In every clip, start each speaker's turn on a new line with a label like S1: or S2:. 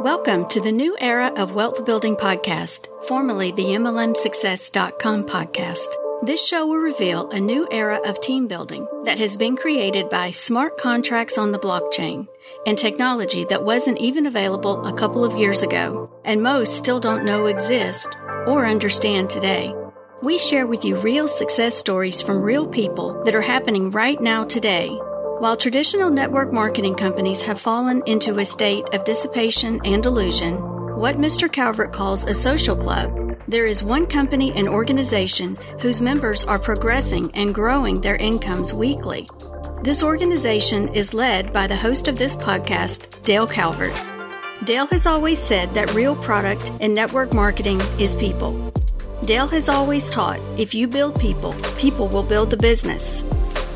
S1: Welcome to the new era of Wealth Building Podcast, formerly the MLMSuccess.com podcast. This show will reveal a new era of team building that has been created by smart contracts on the blockchain and technology that wasn't even available a couple of years ago, and most still don't know exist or understand today. We share with you real success stories from real people that are happening right now today while traditional network marketing companies have fallen into a state of dissipation and delusion, what Mr. Calvert calls a social club, there is one company and organization whose members are progressing and growing their incomes weekly. This organization is led by the host of this podcast, Dale Calvert. Dale has always said that real product in network marketing is people. Dale has always taught if you build people, people will build the business.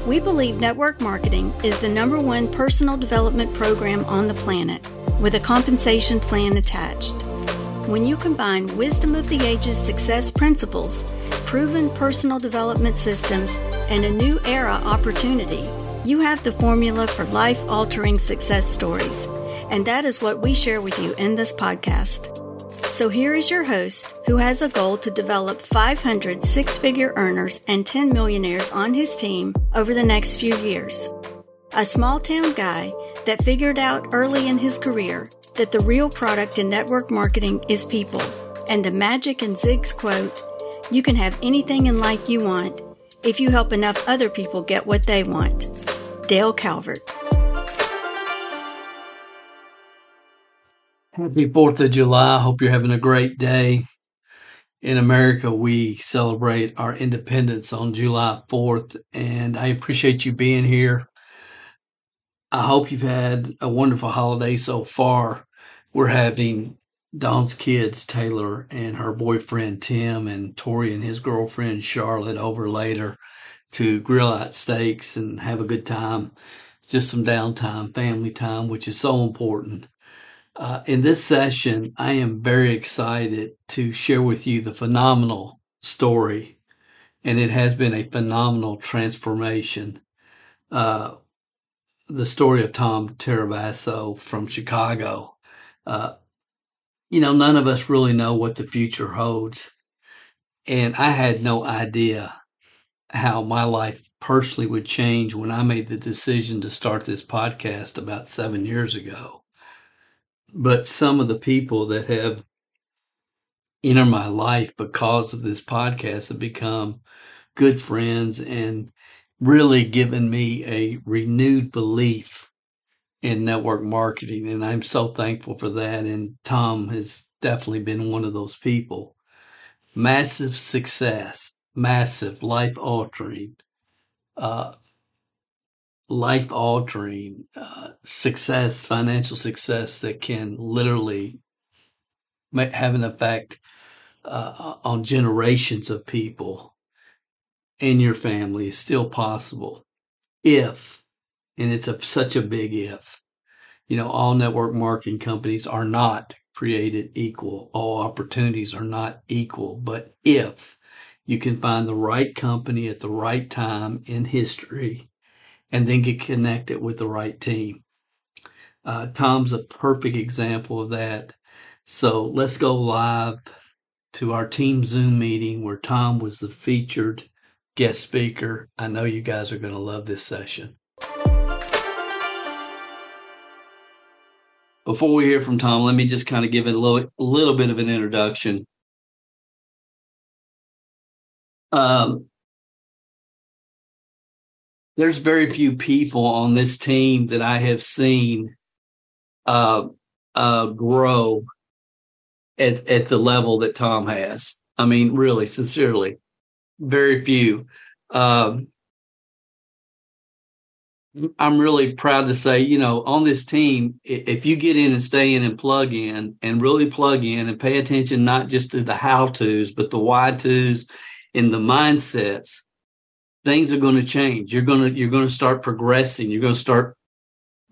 S1: We believe network marketing is the number one personal development program on the planet with a compensation plan attached. When you combine wisdom of the ages success principles, proven personal development systems, and a new era opportunity, you have the formula for life altering success stories. And that is what we share with you in this podcast. So here is your host who has a goal to develop 500 six figure earners and 10 millionaires on his team over the next few years. A small town guy that figured out early in his career that the real product in network marketing is people. And the magic in Zig's quote, you can have anything in life you want if you help enough other people get what they want. Dale Calvert.
S2: Happy 4th of July. Hope you're having a great day. In America, we celebrate our independence on July 4th, and I appreciate you being here. I hope you've had a wonderful holiday so far. We're having Dawn's kids, Taylor and her boyfriend Tim, and Tori and his girlfriend Charlotte over later to grill out steaks and have a good time. It's Just some downtime, family time, which is so important. Uh, in this session, I am very excited to share with you the phenomenal story, and it has been a phenomenal transformation. Uh, the story of Tom Tirabasso from Chicago. Uh, you know, none of us really know what the future holds. And I had no idea how my life personally would change when I made the decision to start this podcast about seven years ago but some of the people that have entered my life because of this podcast have become good friends and really given me a renewed belief in network marketing. And I'm so thankful for that. And Tom has definitely been one of those people. Massive success, massive life altering. Uh, life altering uh, success, financial success that can literally have an effect uh, on generations of people in your family is still possible if, and it's a, such a big if, you know, all network marketing companies are not created equal. All opportunities are not equal. But if you can find the right company at the right time in history and then get connected with the right team. Uh, Tom's a perfect example of that. So let's go live to our team Zoom meeting where Tom was the featured guest speaker. I know you guys are going to love this session. Before we hear from Tom, let me just kind of give it a little, little bit of an introduction. Um, there's very few people on this team that I have seen uh, uh, grow at at the level that Tom has. I mean, really, sincerely, very few. Um, I'm really proud to say, you know, on this team, if you get in and stay in and plug in and really plug in and pay attention not just to the how tos, but the why tos and the mindsets, things are going to change. You're going to you're going to start progressing. You're going to start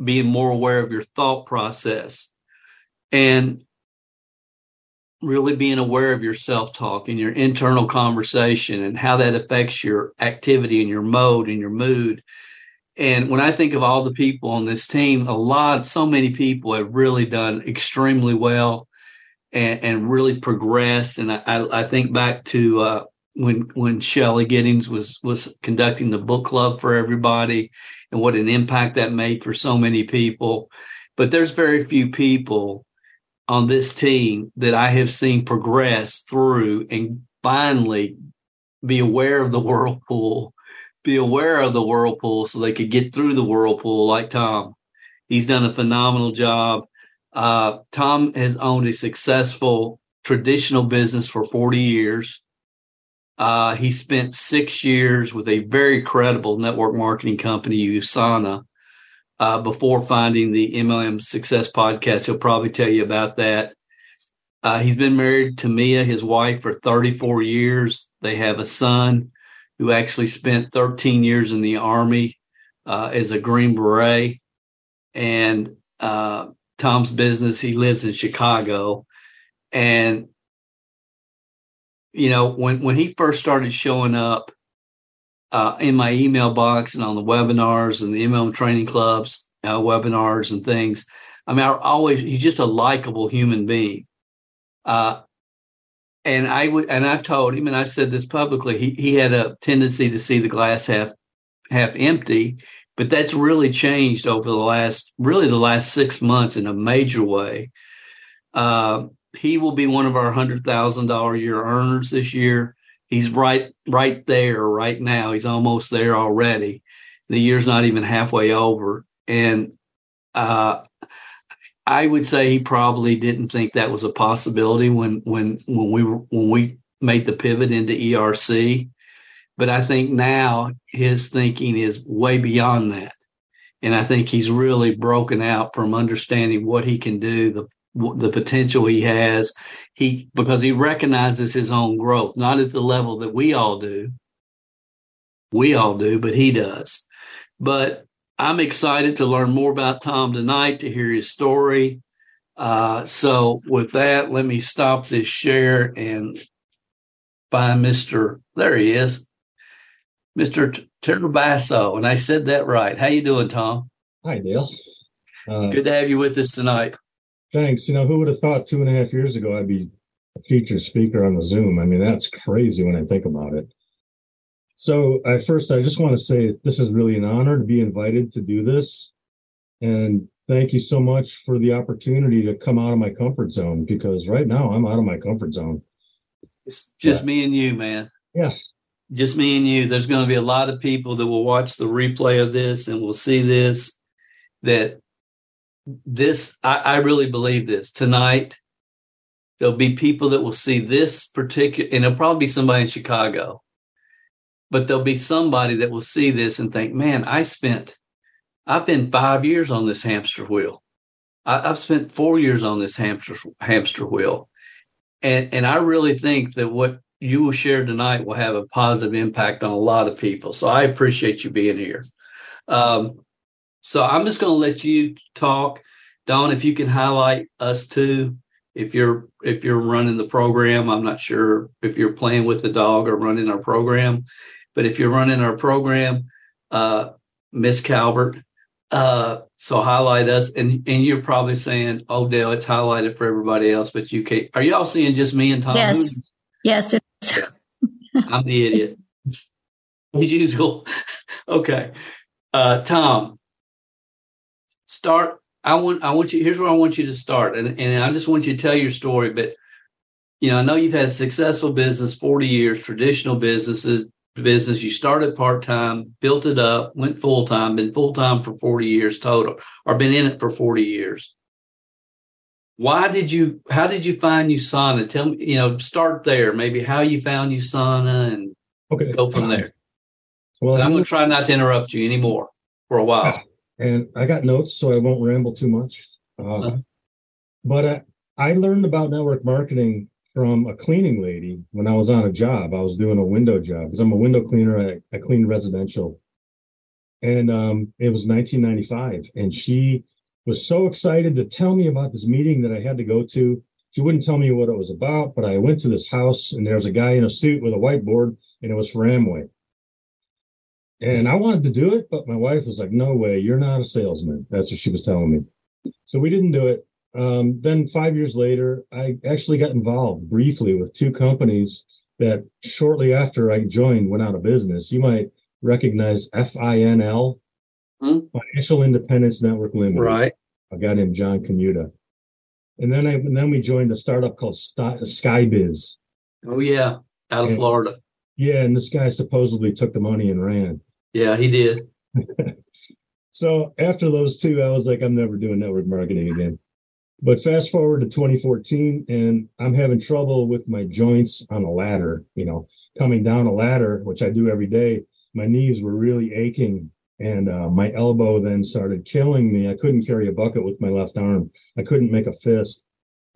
S2: being more aware of your thought process and really being aware of your self-talk and your internal conversation and how that affects your activity and your mode and your mood And when I think of all the people on this team, a lot, so many people have really done extremely well and, and really progressed. And I, I think back to uh, when when Shelley Giddings was was conducting the book club for everybody, and what an impact that made for so many people. But there's very few people on this team that I have seen progress through and finally be aware of the whirlpool, be aware of the whirlpool so they could get through the whirlpool like Tom. He's done a phenomenal job. Uh, Tom has owned a successful traditional business for 40 years. Uh, he spent six years with a very credible network marketing company, USANA, uh, before finding the MLM Success podcast. He'll probably tell you about that. Uh, he's been married to Mia, his wife, for 34 years. They have a son who actually spent 13 years in the Army uh, as a Green Beret. And uh, Tom's business. He lives in Chicago. And, you know, when, when he first started showing up uh, in my email box and on the webinars and the MLM training clubs, uh, webinars and things, I mean, I always, he's just a likable human being. Uh, and I would, and I've told him, and I've said this publicly, he, he had a tendency to see the glass half, half empty but that's really changed over the last really the last six months in a major way uh, he will be one of our hundred thousand dollar year earners this year. He's right right there right now. He's almost there already. The year's not even halfway over. And uh, i would say he probably didn't think that was a possibility when when when we when we made the pivot into erc but I think now his thinking is way beyond that. And I think he's really broken out from understanding what he can do, the the potential he has. He because he recognizes his own growth, not at the level that we all do. We all do, but he does. But I'm excited to learn more about Tom tonight, to hear his story. Uh, so with that, let me stop this share and find Mr. There he is. Mr. Turbasso, and I said that right. How you doing, Tom?
S3: Hi, Dale.
S2: Uh, Good to have you with us tonight.
S3: Thanks. You know, who would have thought two and a half years ago I'd be a featured speaker on the Zoom? I mean, that's crazy when I think about it. So, I first, I just want to say this is really an honor to be invited to do this, and thank you so much for the opportunity to come out of my comfort zone because right now I'm out of my comfort zone.
S2: It's just yeah. me and you, man.
S3: Yeah,
S2: just me and you. There's going to be a lot of people that will watch the replay of this and will see this. That this, I, I really believe this tonight. There'll be people that will see this particular, and it'll probably be somebody in Chicago, but there'll be somebody that will see this and think, man, I spent, I've been five years on this hamster wheel. I, have spent four years on this hamster hamster wheel, and and I really think that what you will share tonight will have a positive impact on a lot of people. So I appreciate you being here. Um, so I'm just going to let you talk, Dawn. If you can highlight us too, if you're if you're running the program, I'm not sure if you're playing with the dog or running our program, but if you're running our program, uh, Miss Calvert, uh, so highlight us, and and you're probably saying, "Oh, Dale, it's highlighted for everybody else, but you can't." Are y'all seeing just me and Tom?
S1: Yes, yes,
S2: I'm the idiot. As usual. okay. Uh, Tom, start. I want, I want you, here's where I want you to start. And, and I just want you to tell your story, but you know, I know you've had a successful business, 40 years, traditional businesses, business. You started part time, built it up, went full time, been full time for 40 years total, or been in it for 40 years why did you how did you find usana tell me you know start there maybe how you found usana and okay. go from there well i'm going to try not to interrupt you anymore for a while
S3: and i got notes so i won't ramble too much uh, uh-huh. but I, I learned about network marketing from a cleaning lady when i was on a job i was doing a window job because i'm a window cleaner I, I clean residential and um, it was 1995 and she was so excited to tell me about this meeting that I had to go to. She wouldn't tell me what it was about, but I went to this house and there was a guy in a suit with a whiteboard and it was for Amway. And I wanted to do it, but my wife was like, no way, you're not a salesman. That's what she was telling me. So we didn't do it. Um, then five years later, I actually got involved briefly with two companies that shortly after I joined went out of business. You might recognize FINL, hmm? Financial Independence Network Limited.
S2: Right.
S3: A guy named John Camuta. And then I and then we joined a startup called Skybiz.
S2: Oh yeah, out of and, Florida.
S3: Yeah, and this guy supposedly took the money and ran.
S2: Yeah, he did.
S3: so after those two, I was like, I'm never doing network marketing again. But fast forward to 2014, and I'm having trouble with my joints on a ladder. You know, coming down a ladder, which I do every day. My knees were really aching, and uh, my elbow then started killing me. I couldn't carry a bucket with my left arm. I couldn't make a fist.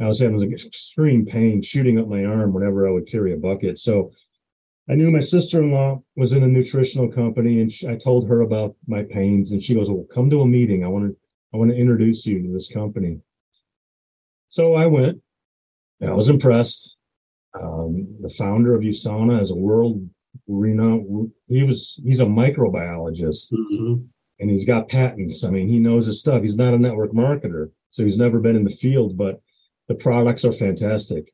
S3: I was having extreme pain shooting up my arm whenever I would carry a bucket. So I knew my sister-in-law was in a nutritional company, and she, I told her about my pains, and she goes, "Well, come to a meeting. I want to, I want to introduce you to this company." So I went. I was impressed. Um, the founder of USANA is a world renowned. He was he's a microbiologist, mm-hmm. and he's got patents. I mean, he knows his stuff. He's not a network marketer, so he's never been in the field, but the products are fantastic.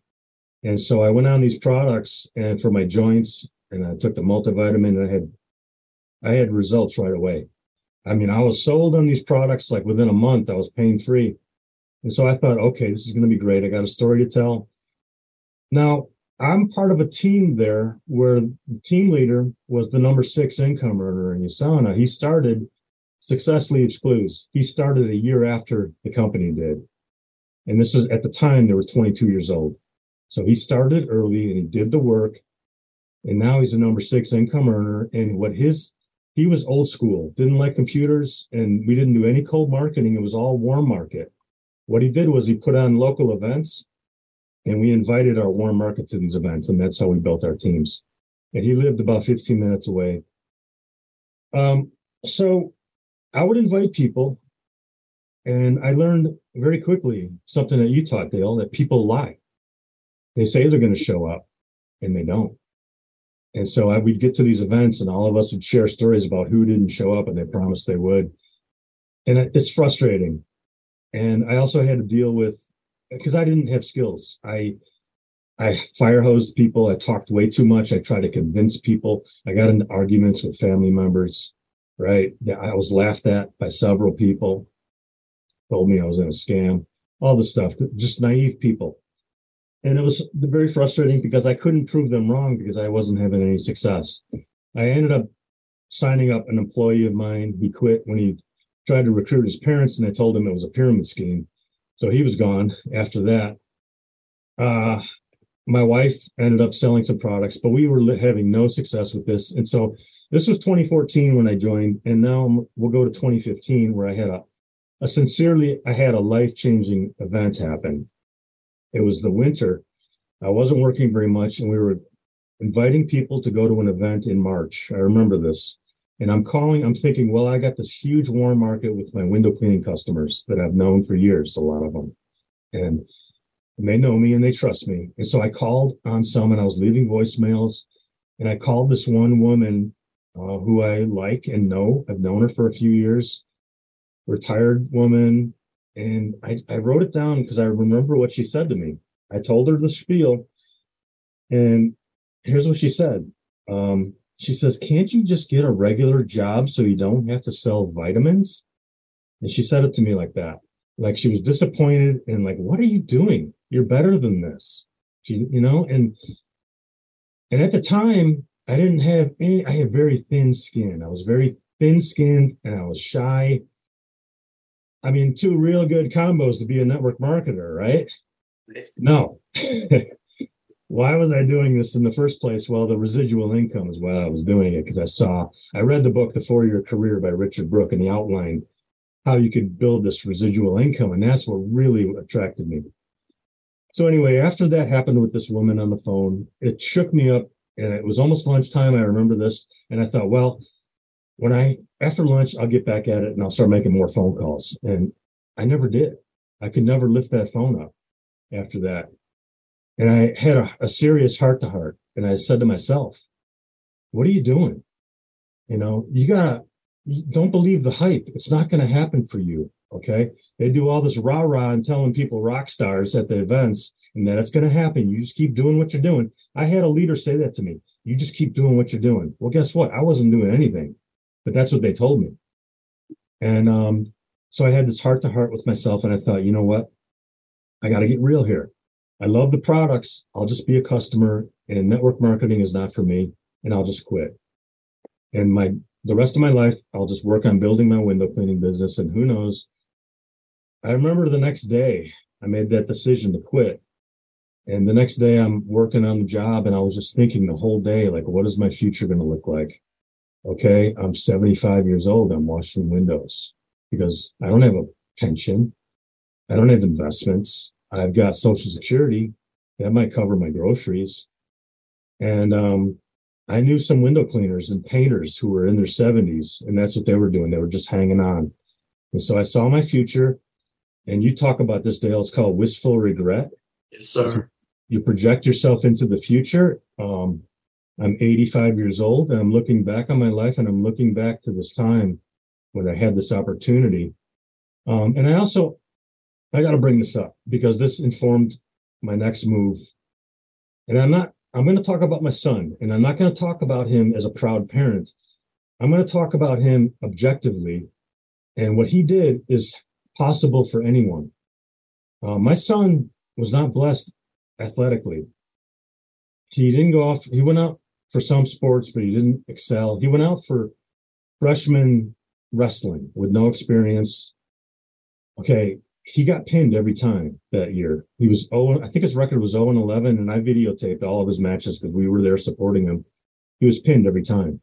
S3: And so I went on these products and for my joints and I took the multivitamin and I had I had results right away. I mean, I was sold on these products like within a month, I was pain free. And so I thought, okay, this is going to be great. I got a story to tell. Now, I'm part of a team there where the team leader was the number six income earner in USANA. He started Success Leaves Clues. He started a year after the company did. And this is at the time they were 22 years old. So he started early and he did the work. And now he's a number six income earner. And what his, he was old school, didn't like computers, and we didn't do any cold marketing. It was all warm market. What he did was he put on local events and we invited our warm market to these events. And that's how we built our teams. And he lived about 15 minutes away. Um, so I would invite people. And I learned very quickly something that you taught, Dale, that people lie. They say they're going to show up and they don't. And so I, we'd get to these events and all of us would share stories about who didn't show up and they promised they would. And it's frustrating. And I also had to deal with because I didn't have skills. I I fire hosed people. I talked way too much. I tried to convince people. I got into arguments with family members. Right. I was laughed at by several people. Told me I was in a scam. All the stuff. Just naive people and it was very frustrating because I couldn't prove them wrong because I wasn't having any success. I ended up signing up an employee of mine. He quit when he tried to recruit his parents, and I told him it was a pyramid scheme. So he was gone after that. Uh, my wife ended up selling some products, but we were having no success with this. And so this was 2014 when I joined, and now we'll go to 2015 where I had a, a sincerely, I had a life changing event happen. It was the winter. I wasn't working very much, and we were inviting people to go to an event in March. I remember this. And I'm calling, I'm thinking, well, I got this huge warm market with my window cleaning customers that I've known for years, a lot of them. And they know me and they trust me. And so I called on some and I was leaving voicemails. And I called this one woman uh, who I like and know. I've known her for a few years, retired woman, and I, I wrote it down because I remember what she said to me. I told her the spiel, and here's what she said. Um, she says, Can't you just get a regular job so you don't have to sell vitamins? And she said it to me like that. Like she was disappointed and like, what are you doing? You're better than this. She, you know, and and at the time, I didn't have any, I had very thin skin. I was very thin skinned and I was shy I mean, two real good combos to be a network marketer, right? No. why was I doing this in the first place? Well, the residual income is why I was doing it because I saw, I read the book, The Four Year Career by Richard Brooke, and he outlined how you could build this residual income. And that's what really attracted me. So, anyway, after that happened with this woman on the phone, it shook me up. And it was almost lunchtime. I remember this. And I thought, well, when I after lunch, I'll get back at it and I'll start making more phone calls. And I never did. I could never lift that phone up after that. And I had a, a serious heart to heart. And I said to myself, What are you doing? You know, you gotta don't believe the hype. It's not going to happen for you. Okay. They do all this rah rah and telling people rock stars at the events and that it's going to happen. You just keep doing what you're doing. I had a leader say that to me. You just keep doing what you're doing. Well, guess what? I wasn't doing anything, but that's what they told me. And um, so I had this heart to heart with myself, and I thought, you know what? I got to get real here. I love the products. I'll just be a customer, and network marketing is not for me, and I'll just quit. And my the rest of my life, I'll just work on building my window cleaning business, and who knows? I remember the next day I made that decision to quit. And the next day I'm working on the job and I was just thinking the whole day, like, what is my future going to look like? Okay. I'm 75 years old. I'm washing windows because I don't have a pension. I don't have investments. I've got social security that might cover my groceries. And, um, I knew some window cleaners and painters who were in their 70s, and that's what they were doing. They were just hanging on. And so I saw my future. And you talk about this, Dale. It's called wistful regret.
S2: Yes, sir.
S3: You project yourself into the future. Um, I'm 85 years old, and I'm looking back on my life, and I'm looking back to this time when I had this opportunity. Um, and I also, I got to bring this up because this informed my next move. And I'm not I'm going to talk about my son, and I'm not going to talk about him as a proud parent. I'm going to talk about him objectively. And what he did is possible for anyone. Uh, my son was not blessed athletically. He didn't go off, he went out for some sports, but he didn't excel. He went out for freshman wrestling with no experience. Okay, he got pinned every time that year. He was oh, I think his record was 0 and 11, and I videotaped all of his matches because we were there supporting him. He was pinned every time.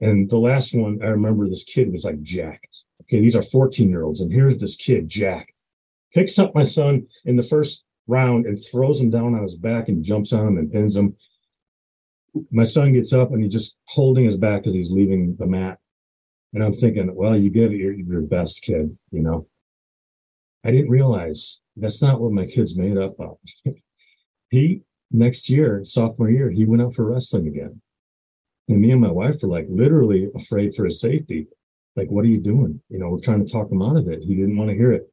S3: And the last one, I remember this kid was like jacked. Okay, these are 14 year olds, and here's this kid, Jack, picks up my son in the first round and throws him down on his back and jumps on him and pins him. My son gets up and he's just holding his back as he's leaving the mat. And I'm thinking, well, you give your, your best, kid, you know. I didn't realize that's not what my kid's made up of. he next year, sophomore year, he went out for wrestling again. And me and my wife were like literally afraid for his safety. Like, what are you doing? You know, we're trying to talk him out of it. He didn't want to hear it.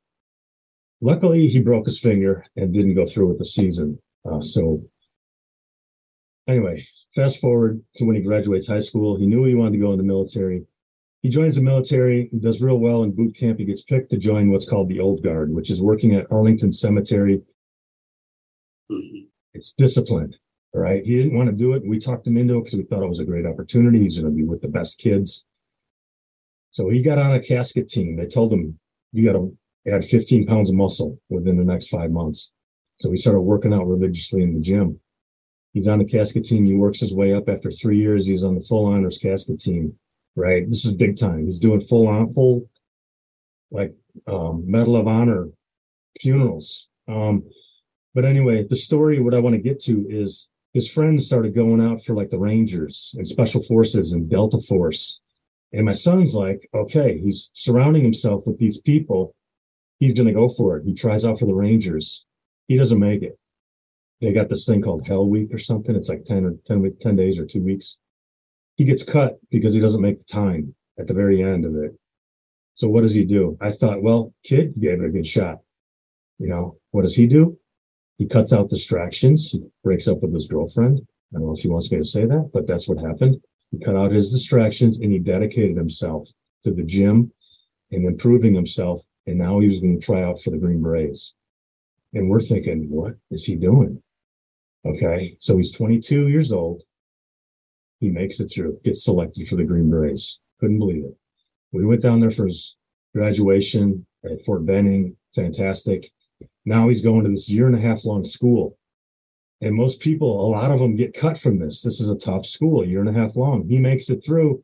S3: Luckily, he broke his finger and didn't go through with the season. Uh, so, anyway, fast forward to when he graduates high school. He knew he wanted to go in the military. He joins the military, does real well in boot camp. He gets picked to join what's called the Old Guard, which is working at Arlington Cemetery. Mm-hmm. It's disciplined. All right. He didn't want to do it. We talked him into it because we thought it was a great opportunity. He's going to be with the best kids. So he got on a casket team. They told him, you got to add 15 pounds of muscle within the next five months. So he started working out religiously in the gym. He's on the casket team. He works his way up. After three years, he's on the full honors casket team right? This is big time. He's doing full on full like um, Medal of Honor funerals. Um, but anyway, the story what I want to get to is his friends started going out for like the Rangers and Special Forces and Delta Force. And my son's like, okay, he's surrounding himself with these people. He's going to go for it. He tries out for the Rangers. He doesn't make it. They got this thing called Hell Week or something. It's like 10 or 10, week, 10 days or two weeks he gets cut because he doesn't make the time at the very end of it. So what does he do? I thought, well, kid you gave it a good shot. You know, what does he do? He cuts out distractions. He breaks up with his girlfriend. I don't know if he wants me to say that, but that's what happened. He cut out his distractions and he dedicated himself to the gym and improving himself. And now he was going to try out for the Green Berets. And we're thinking, what is he doing? Okay. So he's 22 years old. He makes it through, gets selected for the Green Berets. Couldn't believe it. We went down there for his graduation at Fort Benning. Fantastic. Now he's going to this year and a half long school. And most people, a lot of them get cut from this. This is a tough school, a year and a half long. He makes it through.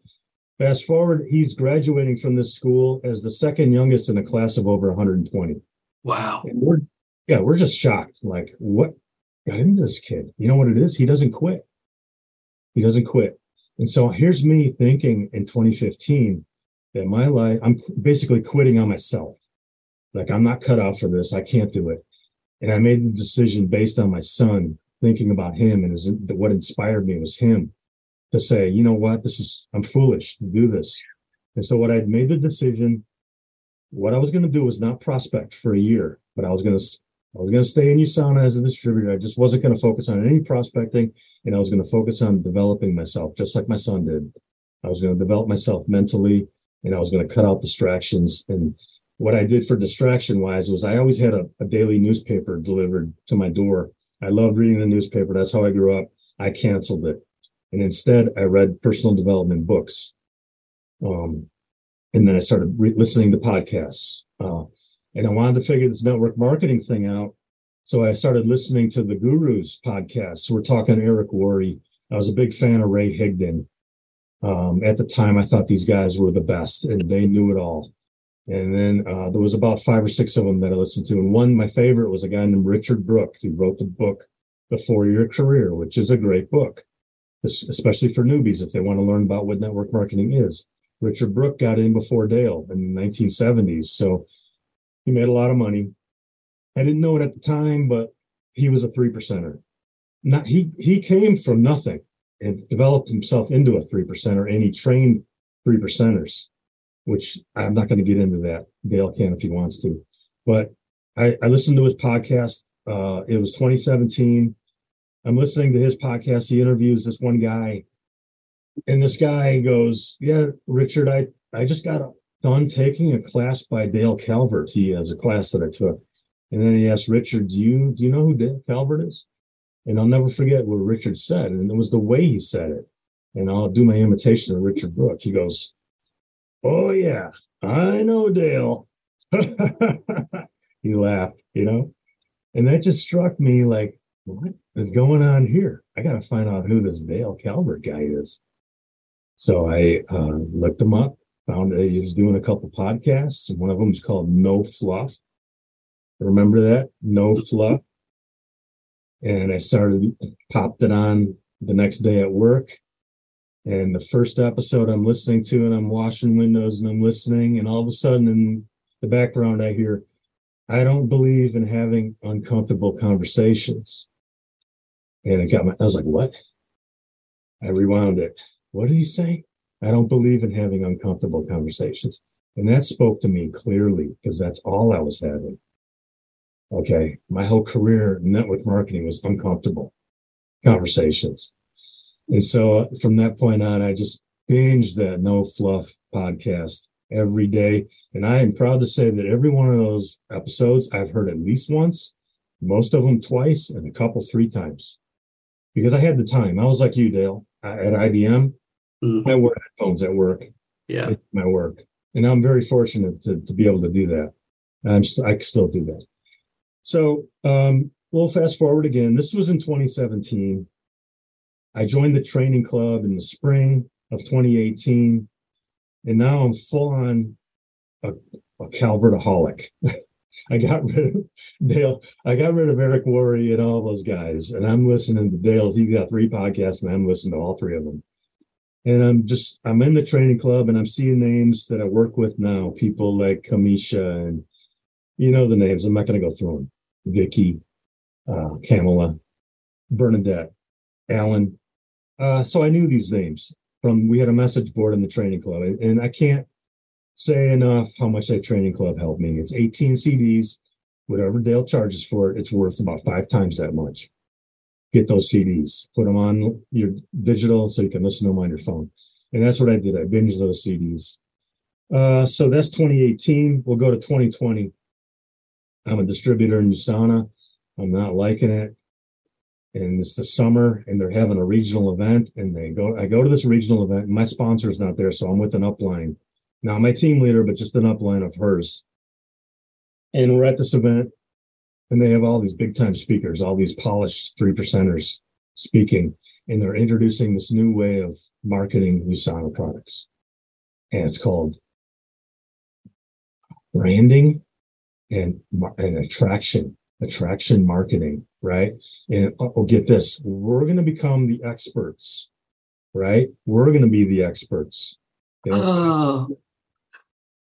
S3: Fast forward, he's graduating from this school as the second youngest in a class of over 120.
S2: Wow.
S3: And we're, yeah, we're just shocked. Like, what got into this kid? You know what it is? He doesn't quit. He doesn't quit. And so here's me thinking in 2015 that my life, I'm basically quitting on myself. Like I'm not cut out for this. I can't do it. And I made the decision based on my son, thinking about him and his, what inspired me was him. to say, you know what, this is, I'm foolish to do this. And so what I'd made the decision, what I was going to do was not prospect for a year, but I was going to, I was going to stay in USANA as a distributor. I just wasn't going to focus on any prospecting and I was going to focus on developing myself, just like my son did. I was going to develop myself mentally and I was going to cut out distractions. And what I did for distraction wise was I always had a, a daily newspaper delivered to my door. I loved reading the newspaper. That's how I grew up. I canceled it. And instead, I read personal development books. Um, and then I started re- listening to podcasts. Uh, and I wanted to figure this network marketing thing out. So I started listening to the Gurus podcast. So we're talking Eric Worre. I was a big fan of Ray Higdon. Um, at the time, I thought these guys were the best and they knew it all. And then uh, there was about five or six of them that I listened to. And one, my favorite, was a guy named Richard Brooke, who wrote the book, The Four Year Career, which is a great book especially for newbies if they want to learn about what network marketing is. Richard Brooke got in before Dale in the 1970s, so he made a lot of money. I didn't know it at the time, but he was a three percenter. Not he he came from nothing and developed himself into a three percenter, and he trained three percenters, which I'm not going to get into that. Dale can if he wants to, but I, I listened to his podcast. Uh, it was 2017. I'm listening to his podcast. He interviews this one guy, and this guy goes, "Yeah, Richard, I I just got done taking a class by Dale Calvert. He has a class that I took." And then he asked Richard, "Do you do you know who Dale Calvert is?" And I'll never forget what Richard said, and it was the way he said it. And I'll do my imitation of Richard Brooke. He goes, "Oh yeah, I know Dale." he laughed, you know, and that just struck me like what is going on here? I got to find out who this Dale Calvert guy is. So I uh, looked him up, found that he was doing a couple podcasts, one of them was called No Fluff. Remember that? No Fluff. And I started, popped it on the next day at work. And the first episode I'm listening to, and I'm washing windows and I'm listening, and all of a sudden in the background, I hear, I don't believe in having uncomfortable conversations. And it got my, I was like, what? I rewound it. What did he say? I don't believe in having uncomfortable conversations. And that spoke to me clearly because that's all I was having. Okay. My whole career in network marketing was uncomfortable conversations. And so uh, from that point on, I just binged that no fluff podcast every day. And I am proud to say that every one of those episodes I've heard at least once, most of them twice, and a couple three times because I had the time. I was like you, Dale, at IBM. Mm-hmm. I wear headphones at work.
S2: Yeah,
S3: my work, and I'm very fortunate to, to be able to do that. I'm st- I still do that. So um, we'll fast forward again. This was in 2017. I joined the training club in the spring of 2018, and now I'm full on a, a Calvertaholic. I got rid of Dale. I got rid of Eric Worre and all those guys, and I'm listening to Dale. He's got three podcasts, and I'm listening to all three of them. And I'm just I'm in the training club, and I'm seeing names that I work with now. People like Kamisha, and you know the names. I'm not going to go through them. Vicky, uh, Kamala, Bernadette, Alan. Uh, so I knew these names from. We had a message board in the training club, and I can't say enough how much that training club helped me. It's 18 CDs. Whatever Dale charges for it, it's worth about five times that much. Get those CDs, put them on your digital so you can listen to them on your phone. And that's what I did. I binged those CDs. Uh, so that's 2018. We'll go to 2020. I'm a distributor in USANA. I'm not liking it. And it's the summer and they're having a regional event and they go, I go to this regional event. My sponsor is not there. So I'm with an upline not my team leader, but just an upline of hers. And we're at this event, and they have all these big time speakers, all these polished three percenters speaking, and they're introducing this new way of marketing USANA products. And it's called branding and, and attraction, attraction marketing, right? And oh, oh get this, we're going to become the experts, right? We're going to be the experts.
S2: Oh.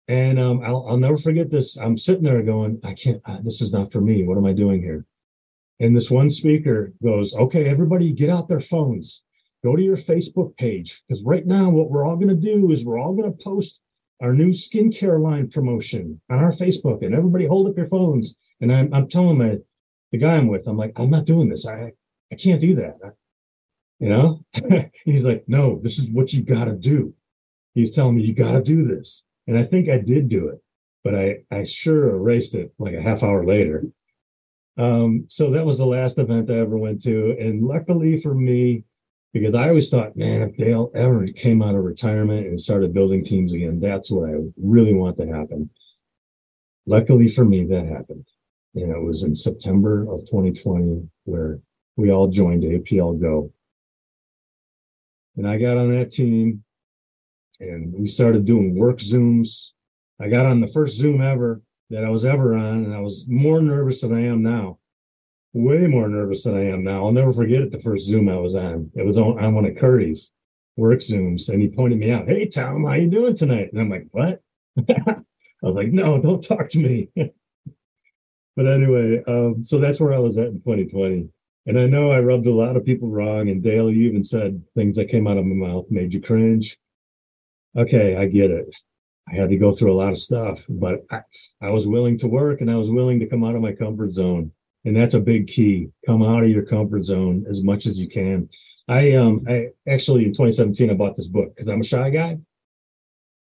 S3: And um, I'll, I'll never forget this. I'm sitting there going, I can't, uh, this is not for me. What am I doing here? And this one speaker goes, okay, everybody get out their phones. go to your Facebook page because right now what we're all going to do is we're all going to post our new skincare line promotion on our Facebook, and everybody hold up your phones. And I'm, I'm telling my the guy I'm with, I'm like, I'm not doing this. I I can't do that. I, you know? he's like, no, this is what you got to do. He's telling me you got to do this, and I think I did do it, but I I sure erased it like a half hour later. Um, so that was the last event I ever went to, and luckily for me, because I always thought, man, if Dale ever came out of retirement and started building teams again, that's what I really want to happen. Luckily for me, that happened. And it was in September of 2020 where we all joined APL Go. And I got on that team and we started doing work Zooms. I got on the first Zoom ever that I was ever on, and I was more nervous than I am now way more nervous than I am now. I'll never forget it. The first Zoom I was on, it was on, on one of Curry's work Zooms, and he pointed me out. Hey, Tom, how you doing tonight? And I'm like, what? I was like, no, don't talk to me. but anyway, um, so that's where I was at in 2020. And I know I rubbed a lot of people wrong. And Dale, you even said things that came out of my mouth made you cringe. Okay, I get it. I had to go through a lot of stuff, but I, I was willing to work and I was willing to come out of my comfort zone and that's a big key. Come out of your comfort zone as much as you can. I um I actually in 2017 I bought this book because I'm a shy guy.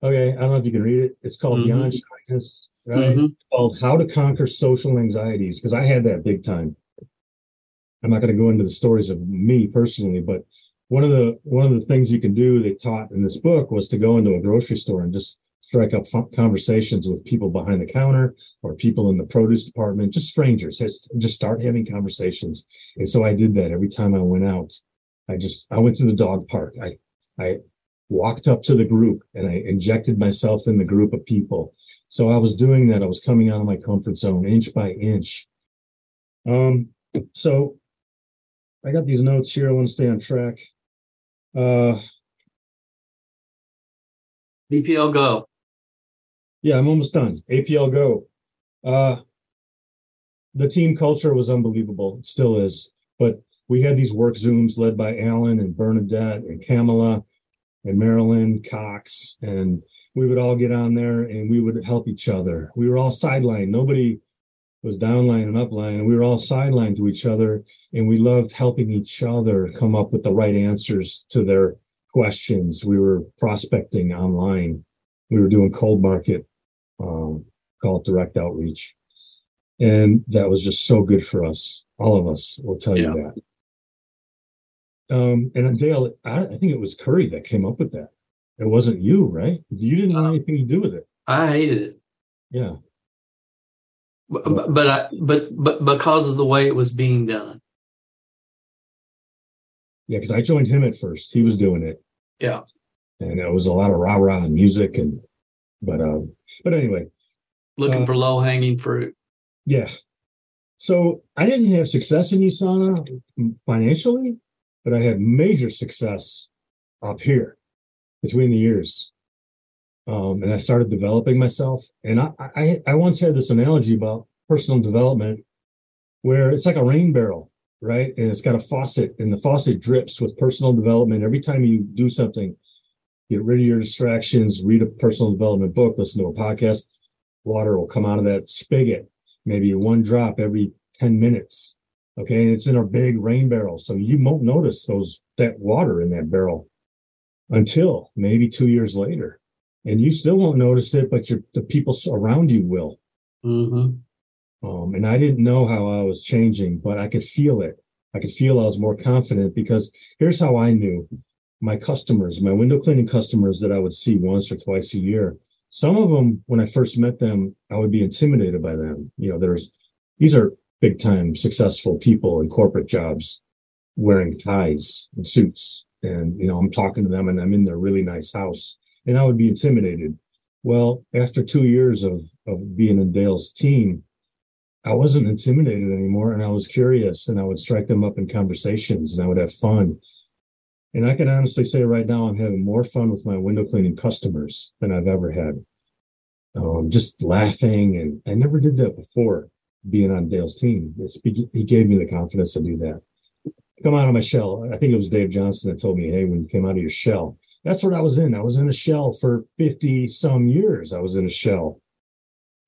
S3: Okay, I don't know if you can read it. It's called mm-hmm. Beyond Shyness, right? Mm-hmm. It's called How to Conquer Social Anxieties because I had that big time. I'm not going to go into the stories of me personally, but one of the one of the things you can do they taught in this book was to go into a grocery store and just strike up conversations with people behind the counter or people in the produce department, just strangers. Just start having conversations. And so I did that every time I went out. I just I went to the dog park. I I walked up to the group and I injected myself in the group of people. So I was doing that. I was coming out of my comfort zone inch by inch. Um, so I got these notes here. I want to stay on track. Uh,
S2: BPL Go.
S3: Yeah, I'm almost done. APL Go. Uh, the team culture was unbelievable. It still is. But we had these work Zooms led by Alan and Bernadette and Kamala and Marilyn Cox. And we would all get on there and we would help each other. We were all sidelined. Nobody was downline and upline. And we were all sidelined to each other. And we loved helping each other come up with the right answers to their questions. We were prospecting online we were doing cold market, um, call it direct outreach. And that was just so good for us. All of us will tell yeah. you that. Um, and Dale, I, I, think it was Curry that came up with that. It wasn't you, right? You didn't want uh, anything to do with it.
S2: I hated it.
S3: Yeah.
S2: But, but I, but but because of the way it was being done.
S3: Yeah, because I joined him at first. He was doing it.
S2: Yeah
S3: and it was a lot of rah rah and music and but um but anyway
S2: looking uh, for low hanging fruit
S3: yeah so i didn't have success in usana financially but i had major success up here between the years um, and i started developing myself and I, I i once had this analogy about personal development where it's like a rain barrel right and it's got a faucet and the faucet drips with personal development every time you do something get rid of your distractions, read a personal development book, listen to a podcast. Water will come out of that spigot, maybe one drop every 10 minutes. Okay. And it's in a big rain barrel. So you won't notice those, that water in that barrel until maybe two years later. And you still won't notice it, but your, the people around you will.
S2: Mm-hmm.
S3: Um, and I didn't know how I was changing, but I could feel it. I could feel I was more confident because here's how I knew my customers, my window cleaning customers that I would see once or twice a year. Some of them, when I first met them, I would be intimidated by them. You know, there's these are big time successful people in corporate jobs wearing ties and suits. And, you know, I'm talking to them and I'm in their really nice house and I would be intimidated. Well, after two years of, of being in Dale's team, I wasn't intimidated anymore and I was curious and I would strike them up in conversations and I would have fun and I can honestly say right now, I'm having more fun with my window cleaning customers than I've ever had. Um, just laughing, and I never did that before being on Dale's team. It's, he gave me the confidence to do that. come out of my shell. I think it was Dave Johnson that told me, hey, when you came out of your shell, that's what I was in. I was in a shell for 50 some years. I was in a shell.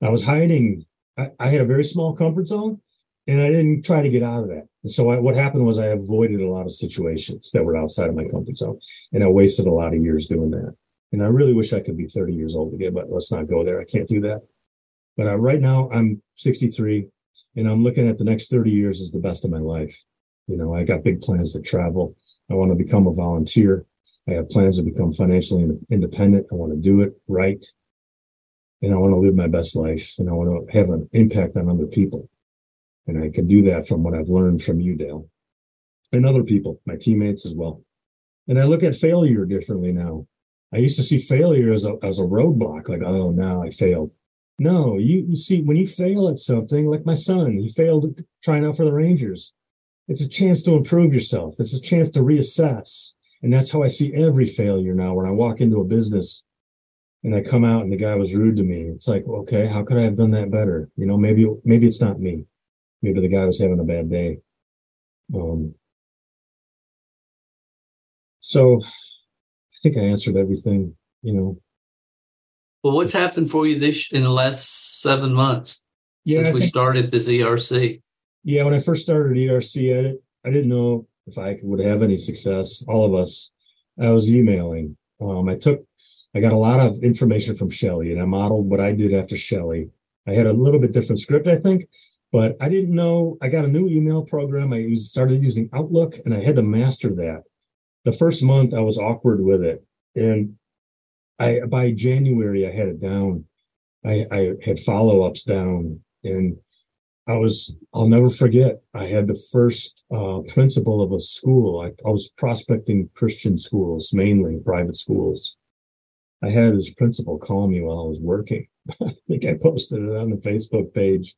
S3: I was hiding. I, I had a very small comfort zone and I didn't try to get out of that. And so I, what happened was I avoided a lot of situations that were outside of my comfort zone and I wasted a lot of years doing that. And I really wish I could be 30 years old again, but let's not go there. I can't do that. But uh, right now I'm 63 and I'm looking at the next 30 years as the best of my life. You know, I got big plans to travel. I want to become a volunteer. I have plans to become financially independent. I want to do it right. And I want to live my best life and I want to have an impact on other people. And I can do that from what I've learned from you, Dale, and other people, my teammates as well. And I look at failure differently now. I used to see failure as a, as a roadblock, like, oh, now I failed. No, you, you see, when you fail at something, like my son, he failed trying out for the Rangers. It's a chance to improve yourself. It's a chance to reassess. And that's how I see every failure now. When I walk into a business and I come out and the guy was rude to me, it's like, okay, how could I have done that better? You know, maybe maybe it's not me. Maybe the guy was having a bad day. Um, so I think I answered everything. You know.
S2: Well, what's happened for you this in the last seven months yeah, since we started this ERC?
S3: Yeah, when I first started ERC, I, I didn't know if I would have any success. All of us, I was emailing. Um, I took, I got a lot of information from Shelly, and I modeled what I did after Shelly. I had a little bit different script, I think, but I didn't know. I got a new email program. I used, started using Outlook, and I had to master that. The first month, I was awkward with it, and I by January, I had it down. I, I had follow ups down, and I was, I'll never forget, I had the first uh, principal of a school. I, I was prospecting Christian schools, mainly private schools. I had his principal call me while I was working. I think I posted it on the Facebook page.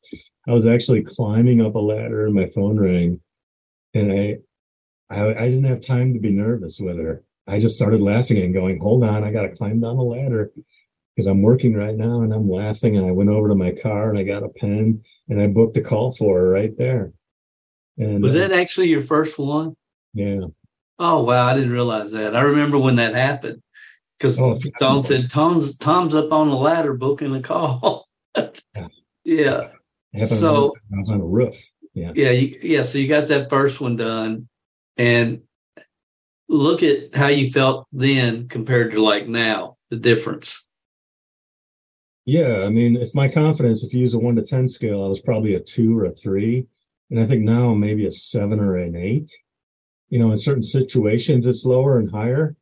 S3: I was actually climbing up a ladder and my phone rang and I, I, I didn't have time to be nervous with her. I just started laughing and going, hold on, I got to climb down the ladder because I'm working right now and I'm laughing. And I went over to my car and I got a pen and I booked a call for her right there.
S2: And was uh, that actually your first one?
S3: Yeah.
S2: Oh wow, I didn't realize that. I remember when that happened because oh, Tom said Tom's Tom's up on the ladder booking a call. yeah. yeah. So
S3: I was on a roof. Yeah.
S2: Yeah. You, yeah. So you got that first one done, and look at how you felt then compared to like now. The difference.
S3: Yeah, I mean, if my confidence, if you use a one to ten scale, I was probably a two or a three, and I think now maybe a seven or an eight. You know, in certain situations, it's lower and higher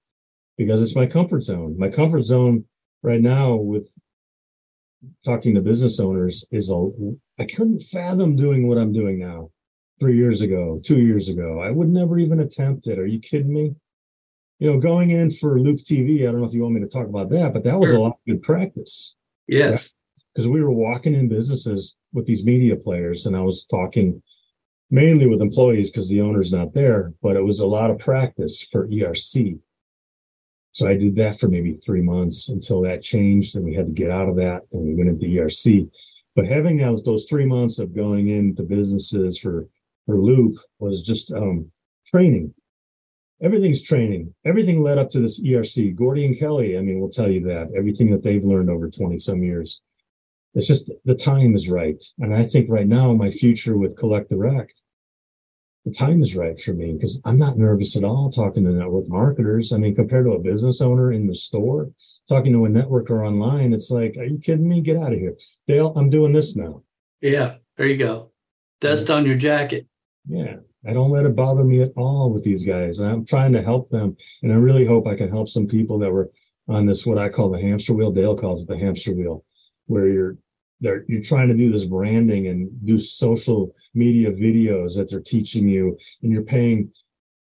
S3: because it's my comfort zone. My comfort zone right now with talking to business owners is a I couldn't fathom doing what I'm doing now. Three years ago, two years ago, I would never even attempt it. Are you kidding me? You know, going in for Loop TV, I don't know if you want me to talk about that, but that was a lot of good practice
S2: Yes.
S3: Because we were walking in businesses with these media players, and I was talking mainly with employees because the owner's not there, but it was a lot of practice for ERC. So I did that for maybe three months until that changed and we had to get out of that and we went into ERC. But having those, those three months of going into businesses for, for Loop was just um, training everything's training. Everything led up to this ERC. Gordy and Kelly, I mean, will tell you that everything that they've learned over 20 some years. It's just the time is right. And I think right now, my future with Collect Direct, the time is right for me because I'm not nervous at all talking to network marketers. I mean, compared to a business owner in the store, talking to a networker online, it's like, are you kidding me? Get out of here. Dale, I'm doing this now.
S2: Yeah, there you go. Dust on your jacket.
S3: Yeah. I don't let it bother me at all with these guys. I'm trying to help them. And I really hope I can help some people that were on this, what I call the hamster wheel. Dale calls it the hamster wheel, where you're, they're, you're trying to do this branding and do social media videos that they're teaching you and you're paying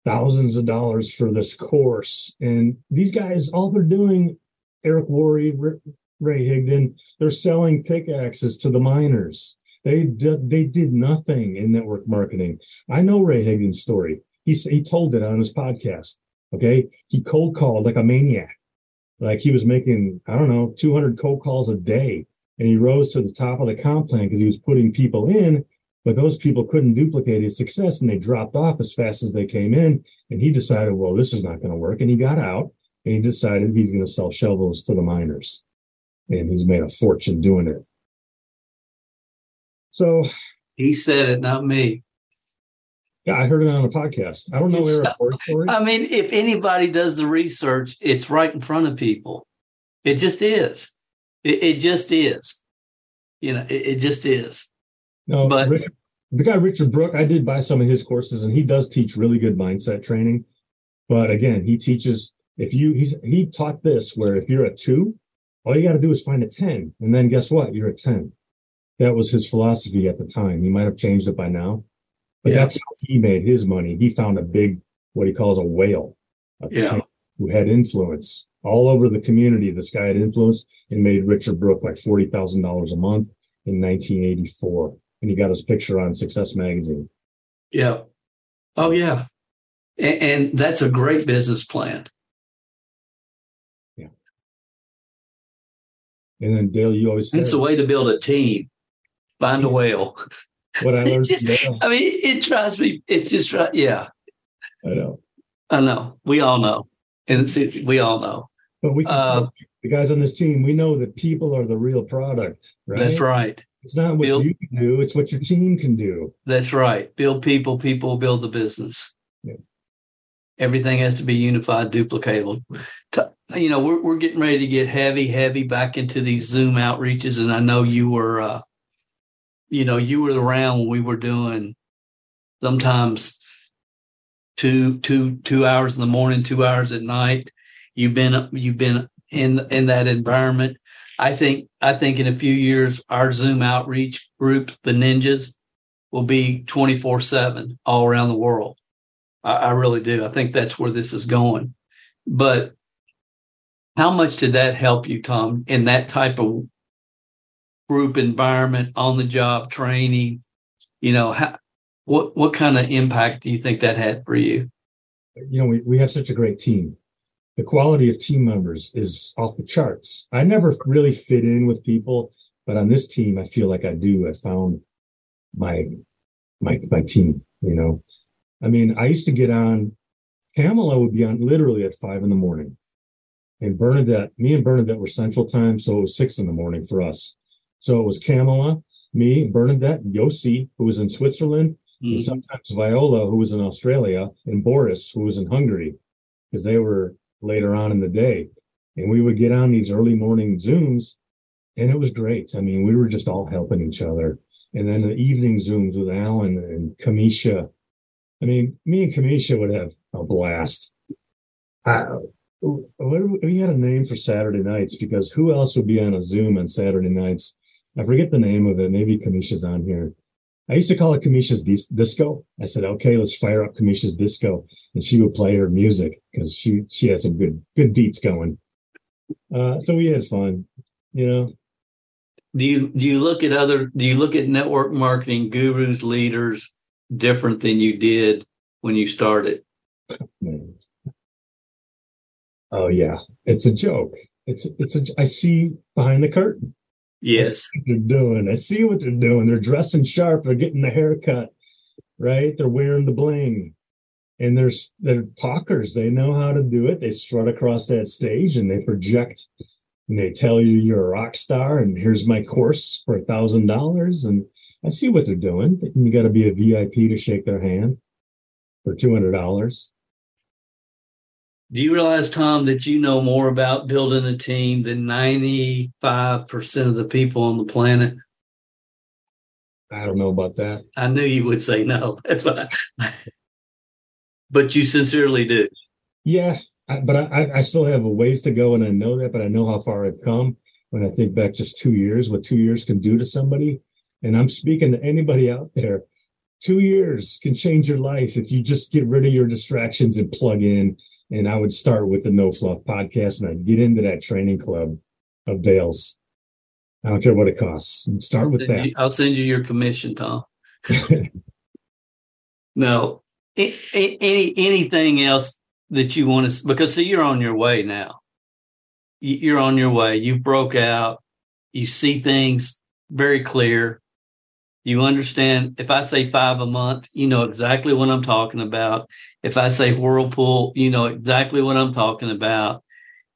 S3: thousands of dollars for this course. And these guys, all they're doing, Eric Worre, Ray Higdon, they're selling pickaxes to the miners they did, they did nothing in network marketing. I know Ray Higdon's story. He, he told it on his podcast. Okay. He cold called like a maniac. Like he was making, I don't know, 200 cold calls a day. And he rose to the top of the comp plan because he was putting people in but those people couldn't duplicate his success and they dropped off as fast as they came in. And he decided, well, this is not going to work. And he got out and he decided he's going to sell shovels to the miners. And he's made a fortune doing it. So
S2: he said it, not me.
S3: Yeah, I heard it on a podcast. I don't know Eric
S2: Story. I mean, if anybody does the research, it's right in front of people. It just is. It, it just is. You know, it, it just is.
S3: No, but Richard, the guy Richard Brooke, I did buy some of his courses, and he does teach really good mindset training. But again, he teaches if you he's he taught this where if you're a two, all you got to do is find a ten, and then guess what? You're a ten. That was his philosophy at the time. He might have changed it by now, but yeah. that's how he made his money. He found a big what he calls a whale, a
S2: yeah.
S3: who had influence all over the community. This guy had influence and made Richard Brooke like forty thousand dollars a month in 1984 and he got his picture on Success Magazine.
S2: Yeah. Oh, yeah. And, and that's a great business plan.
S3: Yeah. And then Dale, you always
S2: it's a way to build a team. Find a whale.
S3: What I learned.
S2: just, I mean, it drives me. It's just right. Yeah.
S3: I know.
S2: I know. We all know, and we all know.
S3: But we, uh, the guys on this team, we know that people are the real product. Right.
S2: That's right.
S3: It's not what build, you can do; it's what your team can do.
S2: That's right. Build people, people build the business.
S3: Yeah.
S2: Everything has to be unified, duplicatable. You know, we're we're getting ready to get heavy, heavy back into these Zoom outreaches, and I know you were, uh, you know, you were around when we were doing sometimes two two two hours in the morning, two hours at night. You've been you've been in in that environment I think I think in a few years our Zoom outreach group, the Ninjas, will be 24 seven all around the world. I, I really do. I think that's where this is going. But how much did that help you, Tom, in that type of group environment, on the job training? You know, how, what what kind of impact do you think that had for you?
S3: You know, we, we have such a great team the quality of team members is off the charts. I never really fit in with people, but on this team, I feel like I do. I found my my my team. You know, I mean, I used to get on. Pamela would be on literally at five in the morning, and Bernadette, me and Bernadette were Central Time, so it was six in the morning for us. So it was Kamala, me, Bernadette, Yossi, who was in Switzerland, mm-hmm. and sometimes Viola, who was in Australia, and Boris, who was in Hungary, because they were later on in the day. And we would get on these early morning Zooms, and it was great. I mean, we were just all helping each other. And then the evening Zooms with Alan and Kamisha. I mean, me and Kamisha would have a blast. I, we had a name for Saturday nights because who else would be on a Zoom on Saturday nights? I forget the name of it. Maybe Kamisha's on here. I used to call it Kamisha's disco. I said, okay, let's fire up Kamisha's disco. And she would play her music because she, she had some good, good beats going. Uh, so we had fun, you know.
S2: Do you, do you look at other, do you look at network marketing gurus, leaders different than you did when you started?
S3: Oh yeah. It's a joke. It's, it's a, I see behind the curtain.
S2: Yes.
S3: they're doing. I see what they're doing. They're dressing sharp. They're getting the haircut, right? They're wearing the bling. And they're, they're talkers. They know how to do it. They strut across that stage and they project and they tell you you're a rock star and here's my course for a thousand dollars. And I see what they're doing. You got to be a VIP to shake their hand for $200.
S2: Do you realize, Tom, that you know more about building a team than 95% of the people on the planet?
S3: I don't know about that.
S2: I knew you would say no. That's why. but you sincerely do.
S3: Yeah, I, but I, I still have a ways to go, and I know that. But I know how far I've come when I think back just two years, what two years can do to somebody. And I'm speaking to anybody out there. Two years can change your life if you just get rid of your distractions and plug in and I would start with the No Fluff podcast and I'd get into that training club of Dale's. I don't care what it costs. Start
S2: I'll
S3: with that.
S2: You, I'll send you your commission, Tom. no, any anything else that you want to because see you're on your way now. You're on your way. You broke out. You see things very clear. You understand if I say five a month, you know exactly what I'm talking about. If I say whirlpool, you know exactly what I'm talking about.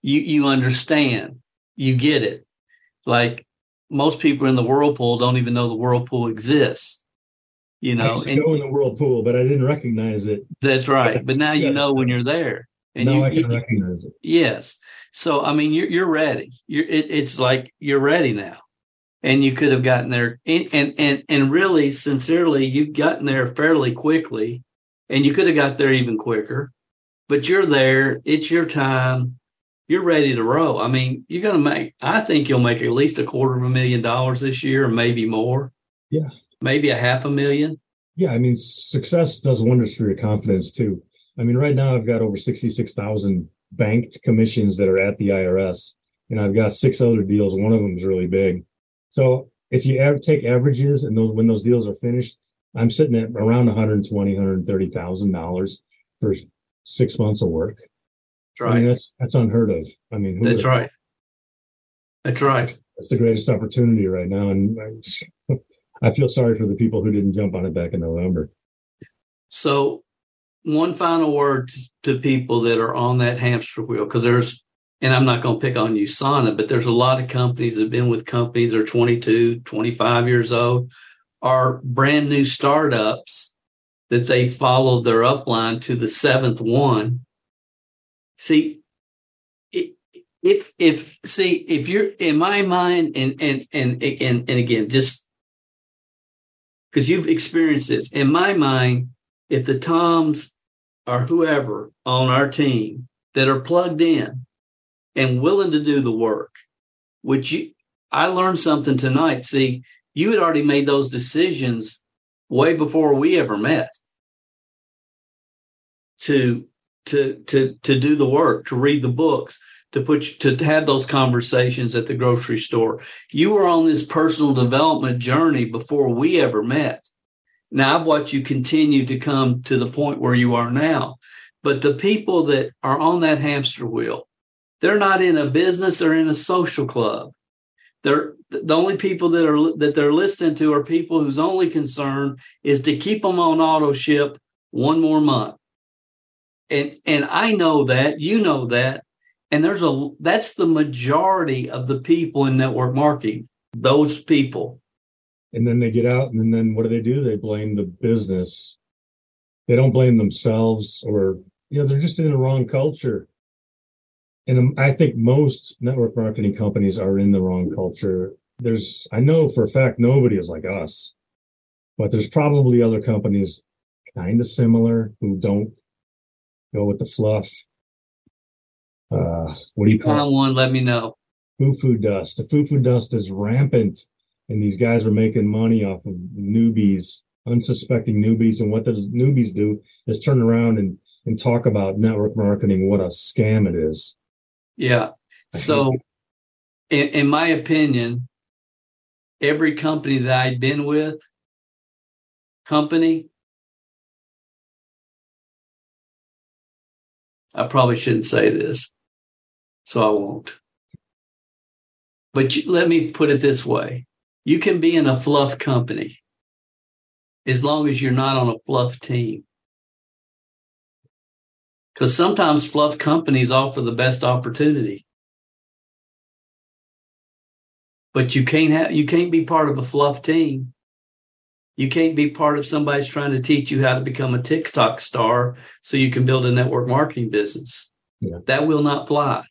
S2: You you understand. You get it. Like most people in the whirlpool don't even know the whirlpool exists. You know,
S3: I and, go in the whirlpool, but I didn't recognize it.
S2: That's right. But now you know when you're there.
S3: And now
S2: you,
S3: I can
S2: you,
S3: recognize it.
S2: Yes. So I mean, you're you're ready. You're it, it's like you're ready now and you could have gotten there. And and and, and really sincerely you've gotten there fairly quickly and you could have got there even quicker. But you're there it's your time you're ready to roll. I mean you're going to make i think you'll make at least a quarter of a million dollars this year or maybe more.
S3: Yeah.
S2: Maybe a half a million.
S3: Yeah i mean success does wonders for your confidence too. I mean right now i've got over 66000 banked commissions that are at the irs and i've got six other deals. One of them is really big so if you ever take averages and those when those deals are finished, I'm sitting at around 120, 130 dollars for six months of work.
S2: That's right.
S3: I mean, that's that's unheard of. I mean,
S2: that's right. That's right.
S3: That's the greatest opportunity right now, and I, I feel sorry for the people who didn't jump on it back in November.
S2: So, one final word to people that are on that hamster wheel, because there's and I'm not going to pick on USANA, but there's a lot of companies that have been with companies that are 22, 25 years old, are brand new startups that they followed their upline to the seventh one. See, if if see if you're in my mind and and and and and again just because you've experienced this in my mind, if the Toms or whoever on our team that are plugged in and willing to do the work, which you, I learned something tonight. See, you had already made those decisions way before we ever met to to to to do the work, to read the books, to put to have those conversations at the grocery store. You were on this personal development journey before we ever met. Now I've watched you continue to come to the point where you are now. But the people that are on that hamster wheel, they're not in a business or in a social club. They're the only people that are that they're listening to are people whose only concern is to keep them on auto ship one more month. And and I know that, you know that, and there's a that's the majority of the people in network marketing, those people.
S3: And then they get out and then what do they do? They blame the business. They don't blame themselves or you know, they're just in the wrong culture and I think most network marketing companies are in the wrong culture. There's, I know for a fact nobody is like us, but there's probably other companies kind of similar who don't go with the fluff. Uh, what do you call
S2: one? Let me know.
S3: Foo-foo dust. The foo-foo dust is rampant, and these guys are making money off of newbies, unsuspecting newbies. And what those newbies do is turn around and and talk about network marketing, what a scam it is.
S2: Yeah. So, in, in my opinion, every company that I've been with, company, I probably shouldn't say this, so I won't. But you, let me put it this way you can be in a fluff company as long as you're not on a fluff team. Because sometimes fluff companies offer the best opportunity. But you can't have you can't be part of a fluff team. You can't be part of somebody's trying to teach you how to become a TikTok star so you can build a network marketing business. Yeah. That will not fly.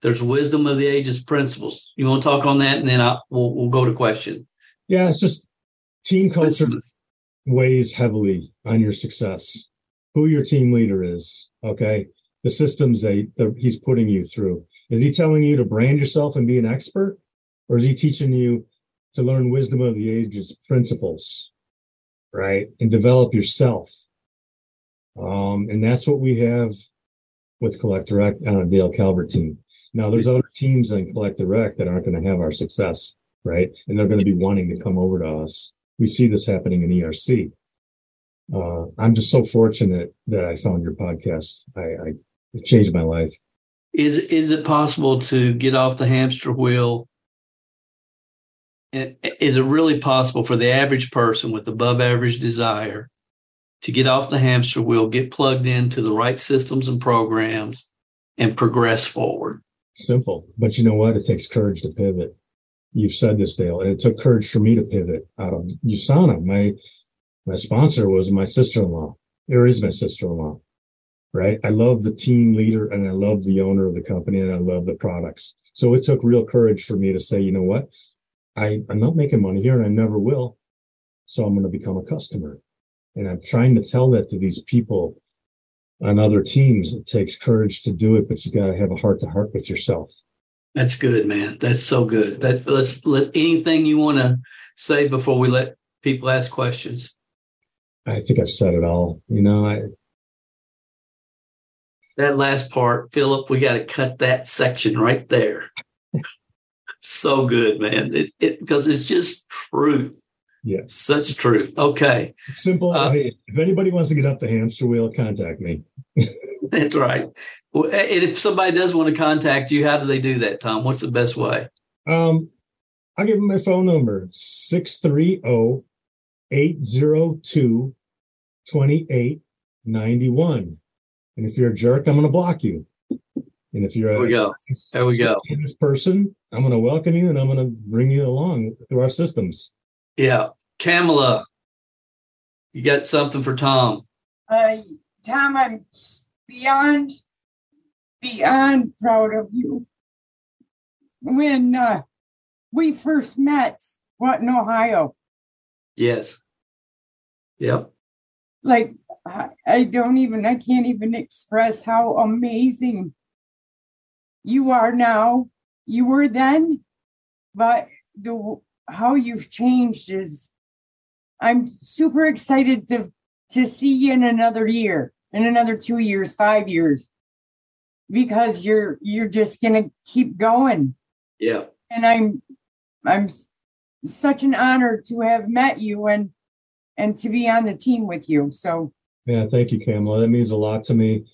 S2: There's wisdom of the ages principles. You want to talk on that, and then I, we'll we'll go to question.
S3: Yeah, it's just team culture weighs heavily on your success who your team leader is. Okay. The systems that, that he's putting you through. Is he telling you to brand yourself and be an expert? Or is he teaching you to learn wisdom of the ages principles? Right. And develop yourself. Um, and that's what we have with Collect Direct on a Dale Calvert team. Now there's other teams in Collect Direct that aren't going to have our success, right? And they're going to be wanting to come over to us. We see this happening in ERC uh, I'm just so fortunate that I found your podcast. I, I it changed my life.
S2: Is is it possible to get off the hamster wheel is it really possible for the average person with above average desire to get off the hamster wheel, get plugged into the right systems and programs, and progress forward?
S3: Simple. But you know what? It takes courage to pivot. You've said this, Dale. And it took courage for me to pivot out of USANA. My my sponsor was my sister-in-law. There is my sister-in-law. Right. I love the team leader and I love the owner of the company and I love the products. So it took real courage for me to say, you know what? I, I'm not making money here and I never will. So I'm going to become a customer. And I'm trying to tell that to these people on other teams. It takes courage to do it, but you got to have a heart to heart with yourself.
S2: That's good, man. That's so good. That let's let anything you want to say before we let people ask questions.
S3: I think I've said it all. You know, I
S2: that last part, Philip, we got to cut that section right there. so good, man. It, it because it's just truth.
S3: Yeah.
S2: Such truth. Okay.
S3: Simple. Uh, hey, if anybody wants to get up the hamster wheel, contact me.
S2: that's right. Well, and if somebody does want to contact you, how do they do that, Tom? What's the best way?
S3: Um, I'll give them my phone number 630 802 2891. And if you're a jerk, I'm going to block you. And if you're
S2: there we go. There we go.
S3: This person, I'm going to welcome you and I'm going to bring you along through our systems.
S2: Yeah. Kamala, you got something for Tom?
S4: Uh, Tom, I'm beyond, beyond proud of you. When uh, we first met, what, in Ohio?
S2: Yes. Yep.
S4: Like, I don't even, I can't even express how amazing you are now. You were then, but the how you've changed is I'm super excited to to see you in another year, in another two years, five years, because you're you're just gonna keep going.
S2: Yeah.
S4: And I'm I'm such an honor to have met you and and to be on the team with you. So
S3: yeah, thank you, Kamala. That means a lot to me.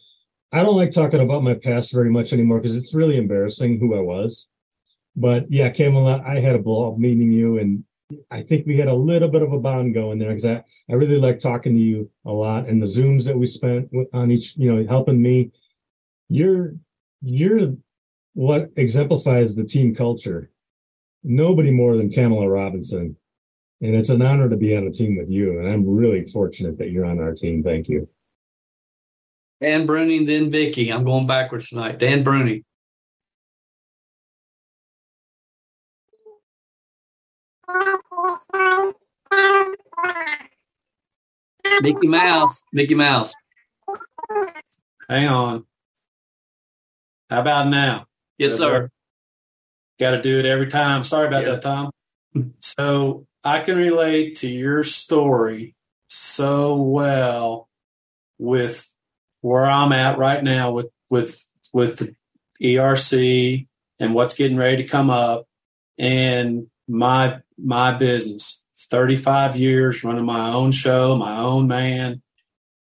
S3: I don't like talking about my past very much anymore because it's really embarrassing who I was. But yeah, Kamala, I had a blow meeting you, and I think we had a little bit of a bond going there because I, I really like talking to you a lot, and the zooms that we spent on each, you know, helping me. You're you're what exemplifies the team culture. Nobody more than Kamala Robinson and it's an honor to be on a team with you. And I'm really fortunate that you're on our team. Thank you.
S2: Dan Bruning, then Vicky. I'm going backwards tonight. Dan Bruning. Mickey Mouse. Mickey Mouse.
S5: Hang on. How about now?
S2: Yes, sir.
S5: Got to do it every time. Sorry about yeah. that, Tom. So I can relate to your story so well with where I'm at right now with with with the ERC and what's getting ready to come up and my my business. 35 years running my own show, my own man.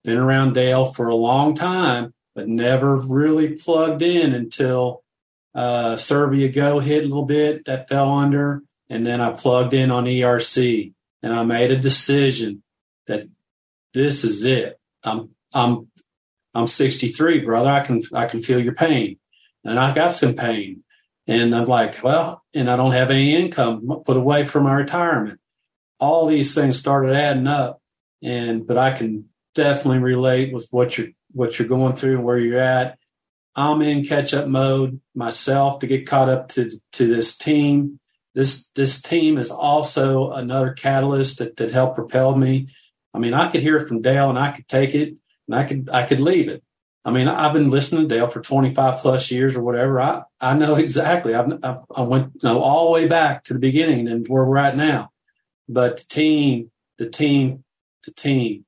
S5: Been around Dale for a long time, but never really plugged in until uh, Serbia Go hit a little bit. That fell under and then I plugged in on ERC and I made a decision that this is it. I'm I'm I'm 63, brother. I can I can feel your pain, and I got some pain, and I'm like, well, and I don't have any income put away for my retirement. All these things started adding up, and but I can definitely relate with what you're what you're going through and where you're at. I'm in catch up mode myself to get caught up to to this team this this team is also another catalyst that, that helped propel me. I mean, I could hear it from Dale and I could take it and I could I could leave it. I mean, I've been listening to Dale for 25 plus years or whatever. I, I know exactly. I've, I went you know, all the way back to the beginning and where we're at now. But the team, the team, the team,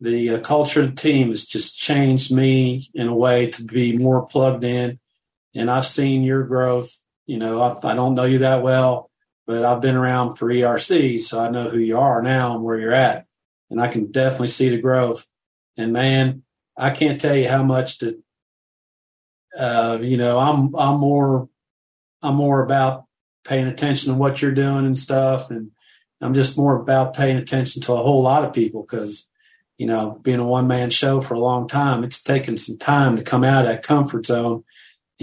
S5: the uh, culture of the team has just changed me in a way to be more plugged in. And I've seen your growth you know, I, I don't know you that well, but I've been around for ERC, so I know who you are now and where you're at. And I can definitely see the growth. And man, I can't tell you how much to, uh, you know, I'm, I'm more, I'm more about paying attention to what you're doing and stuff. And I'm just more about paying attention to a whole lot of people because, you know, being a one man show for a long time, it's taken some time to come out of that comfort zone.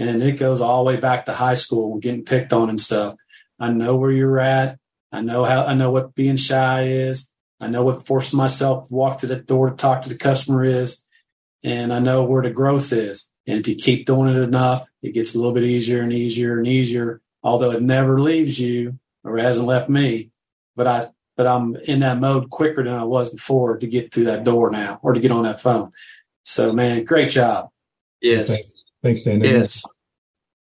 S5: And it goes all the way back to high school, getting picked on and stuff. I know where you're at. I know how, I know what being shy is. I know what forcing myself to walk to the door to talk to the customer is. And I know where the growth is. And if you keep doing it enough, it gets a little bit easier and easier and easier, although it never leaves you or hasn't left me. But I, but I'm in that mode quicker than I was before to get through that door now or to get on that phone. So, man, great job.
S2: Yes.
S3: Thanks, Thanks Dan.
S2: Yes.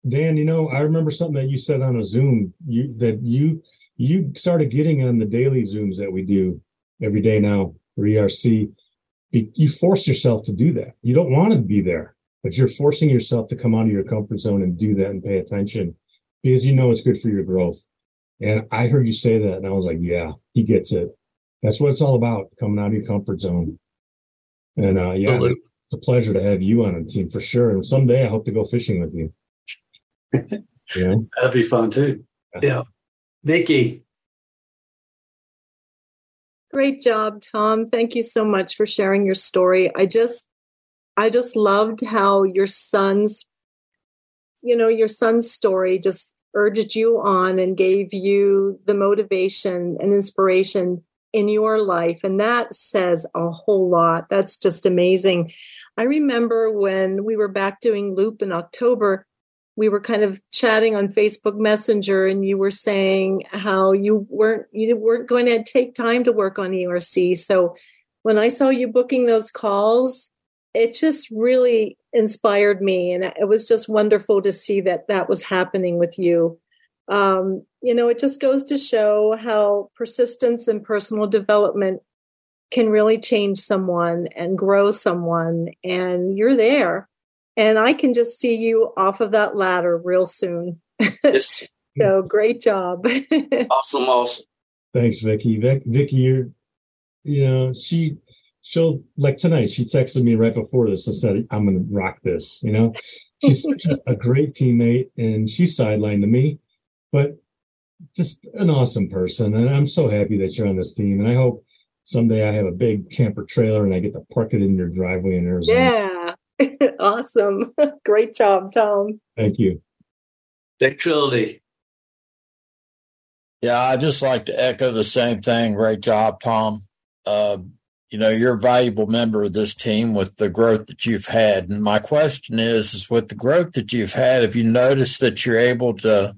S3: Dan, you know, I remember something that you said on a Zoom. You that you you started getting on the daily Zooms that we do every day now for ERC. You forced yourself to do that. You don't want to be there, but you're forcing yourself to come out of your comfort zone and do that and pay attention because you know it's good for your growth. And I heard you say that, and I was like, yeah, he gets it. That's what it's all about, coming out of your comfort zone. And uh, yeah, Absolutely. It's a pleasure to have you on the team for sure. And someday I hope to go fishing with you.
S5: yeah, that'd be fun too.
S2: Yeah, Vicki.
S6: Great job, Tom. Thank you so much for sharing your story. I just, I just loved how your son's, you know, your son's story just urged you on and gave you the motivation and inspiration in your life. And that says a whole lot. That's just amazing. I remember when we were back doing Loop in October, we were kind of chatting on Facebook Messenger and you were saying how you weren't you weren't going to take time to work on ERC. So when I saw you booking those calls, it just really inspired me and it was just wonderful to see that that was happening with you um, you know it just goes to show how persistence and personal development can really change someone and grow someone and you're there. And i can just see you off of that ladder real soon.
S2: Yes.
S6: so great job.
S2: Awesome awesome.
S3: Thanks vicki Vic, vicki you're you know she she'll like tonight she texted me right before this and said i'm gonna rock this you know? She's such a, a, great teammate and she's sidelined to me. But just an awesome person and i'm so happy that you're on this team and i hope someday i have a big camper trailer and i get to park it in your driveway in
S6: arizona. Yeah. Awesome. Great job tom.
S3: Thank you.
S2: Dick Trildy.
S7: yeah i just like to echo the same thing. Great job tom. Uh, you know you're a valuable member of this team with the growth that you've had. And my question is is with the growth that you've had have you noticed that you're able to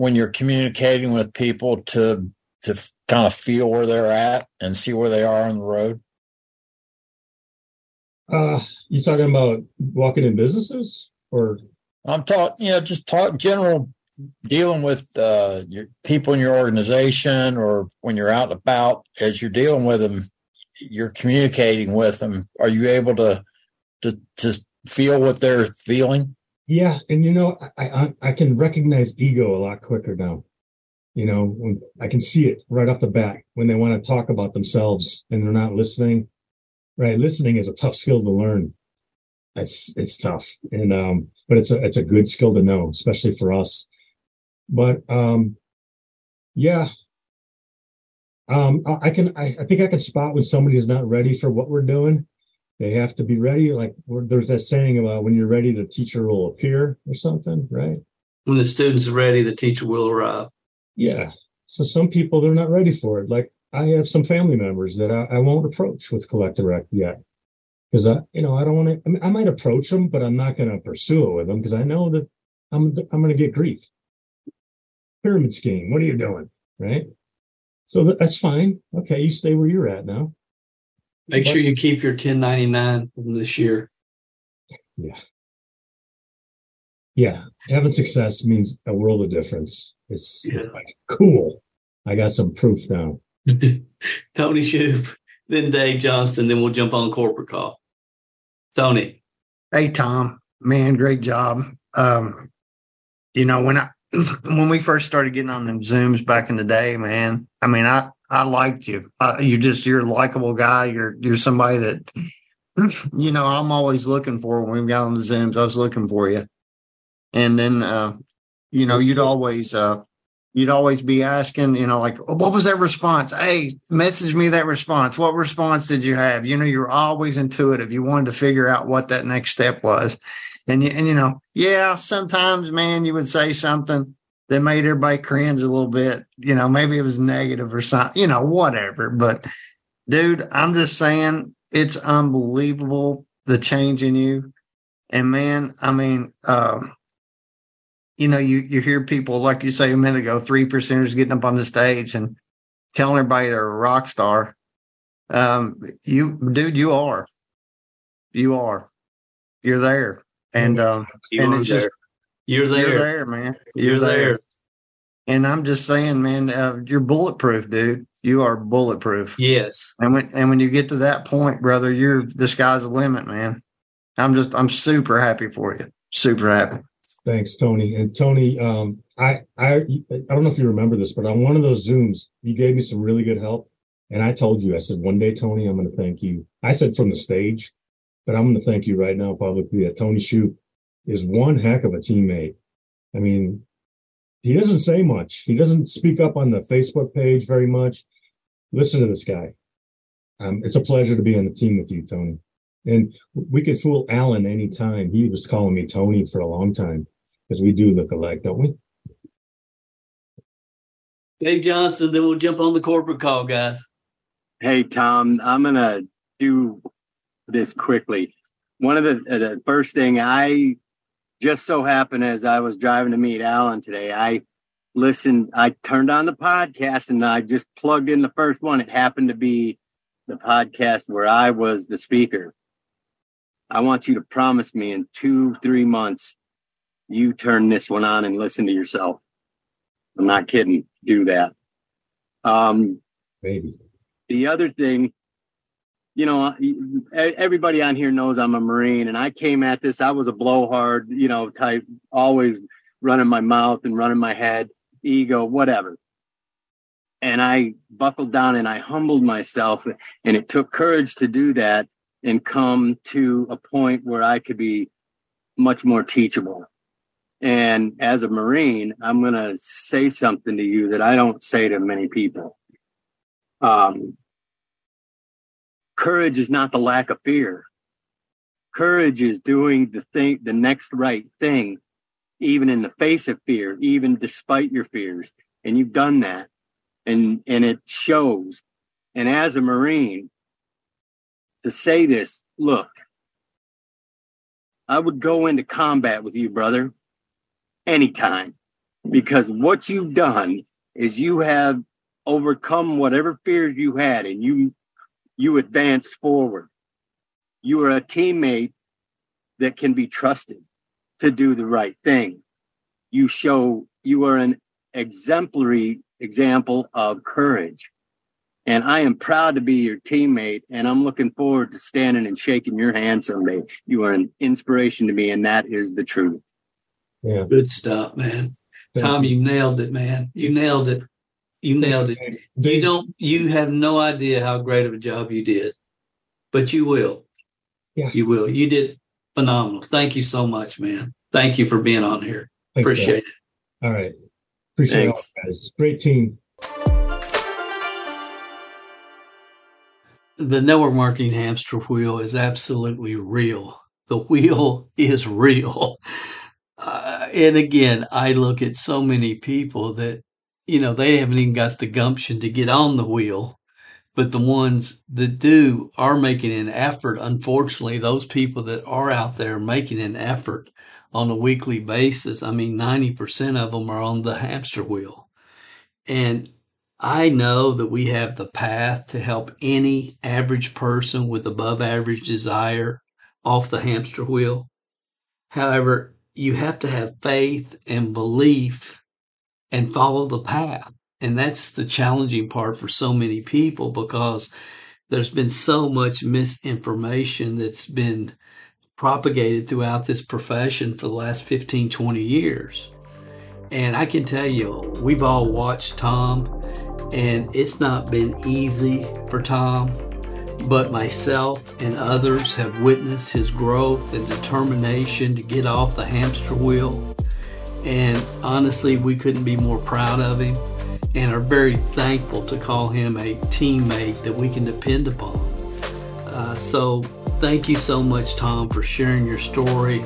S7: when you're communicating with people to to kind of feel where they're at and see where they are on the road?
S3: Uh you talking about walking in businesses or?
S7: I'm talking you know just talk general dealing with uh, your people in your organization or when you're out and about as you're dealing with them you're communicating with them, are you able to to to feel what they're feeling?
S3: Yeah, and you know, I I, I can recognize ego a lot quicker now. You know, I can see it right off the bat when they want to talk about themselves and they're not listening. Right, listening is a tough skill to learn. It's it's tough, and um, but it's a it's a good skill to know, especially for us. But um, yeah, um, I can, I, I, think I can spot when somebody is not ready for what we're doing. They have to be ready. Like there's that saying about when you're ready, the teacher will appear or something, right?
S2: When the students are ready, the teacher will arrive.
S3: Yeah. So some people they're not ready for it. Like I have some family members that I, I won't approach with Collect Direct yet because I, you know, I don't want to. I, mean, I might approach them, but I'm not going to pursue it with them because I know that I'm I'm going to get grief. Pyramid scheme. What are you doing? Right. So that's fine. Okay, you stay where you're at now.
S2: Make sure you keep your 1099 from this year.
S3: Yeah. Yeah. Having success means a world of difference. It's yeah. like, cool. I got some proof now.
S2: Tony Shoup, then Dave Johnston, then we'll jump on corporate call. Tony.
S8: Hey, Tom. Man, great job. Um, you know, when I when we first started getting on them Zooms back in the day, man, I mean, I, I liked you. Uh, you just, you're a likable guy. You're, you're somebody that, you know, I'm always looking for when we got on the Zooms. I was looking for you. And then, uh, you know, you'd always, uh, you'd always be asking, you know, like, what was that response? Hey, message me that response. What response did you have? You know, you're always intuitive. You wanted to figure out what that next step was. And, and, you know, yeah, sometimes, man, you would say something that made everybody cringe a little bit. You know, maybe it was negative or something, you know, whatever. But dude, I'm just saying it's unbelievable the change in you. And man, I mean, um, you know, you, you hear people, like you say a minute ago, three percenters getting up on the stage and telling everybody they're a rock star. Um, you, dude, you are, you are, you're there. And, um,
S2: You
S8: and it's
S2: there.
S8: just,
S2: You're there.
S8: you're there, man.
S2: You're there.
S8: And I'm just saying, man, uh, you're bulletproof, dude. You are bulletproof.
S2: Yes.
S8: And when and when you get to that point, brother, you're the sky's the limit, man. I'm just I'm super happy for you. Super happy.
S3: Thanks, Tony. And Tony, um, I, I, I don't know if you remember this, but on one of those Zooms, you gave me some really good help. And I told you, I said, one day, Tony, I'm going to thank you. I said from the stage, but I'm going to thank you right now publicly that Tony Shoup is one heck of a teammate. I mean, he doesn't say much. He doesn't speak up on the Facebook page very much. Listen to this guy. Um, it's a pleasure to be on the team with you, Tony. And we could fool Alan anytime. He was calling me Tony for a long time because we do look alike, don't we?
S2: Dave Johnson, then we'll jump on the corporate call, guys.
S9: Hey, Tom, I'm going to do this quickly. One of the, uh, the first thing I just so happened as I was driving to meet Alan today, I listened, I turned on the podcast and I just plugged in the first one. It happened to be the podcast where I was the speaker. I want you to promise me in two, three months, you turn this one on and listen to yourself. I'm not kidding. Do that. Um,
S3: Maybe.
S9: the other thing, you know, everybody on here knows I'm a Marine and I came at this, I was a blowhard, you know, type, always running my mouth and running my head, ego, whatever. And I buckled down and I humbled myself and it took courage to do that and come to a point where I could be much more teachable. And as a Marine, I'm going to say something to you that I don't say to many people. Um, courage is not the lack of fear. Courage is doing the thing, the next right thing, even in the face of fear, even despite your fears. And you've done that and, and it shows. And as a Marine, to say this, look, I would go into combat with you, brother, anytime, because what you've done is you have overcome whatever fears you had and you you advanced forward. You are a teammate that can be trusted to do the right thing. You show you are an exemplary example of courage. And I am proud to be your teammate, and I'm looking forward to standing and shaking your hand someday. You are an inspiration to me, and that is the truth.
S3: Yeah.
S2: Good stuff, man.
S3: Thank
S2: Tom,
S3: you.
S2: you nailed it, man. You nailed it. You nailed it. You don't. You have no idea how great of a job you did, but you will.
S3: Yeah.
S2: You will. You did phenomenal. Thank you so much, man. Thank you for being on here.
S3: thanks,
S2: Appreciate it.
S3: All right. Appreciate
S9: Thanks.
S3: it, guys. Great team.
S2: The network marketing hamster wheel is absolutely real. The wheel is real. Uh, and again, I look at so many people that, you know, they haven't even got the gumption to get on the wheel. But the ones that do are making an effort. Unfortunately, those people that are out there making an effort on a weekly basis, I mean, 90% of them are on the hamster wheel. And I know that we have the path to help any average person with above average desire off the hamster wheel. However, you have to have faith and belief and follow the path. And that's the challenging part for so many people because there's been so much misinformation that's been propagated throughout this profession for the last 15, 20 years. And I can tell you, we've all watched Tom, and it's not been easy for Tom, but myself and others have witnessed his growth and determination to get off the hamster wheel. And honestly, we couldn't be more proud of him and are very thankful to call him a teammate that we can depend upon. Uh, so, thank you so much, Tom, for sharing your story.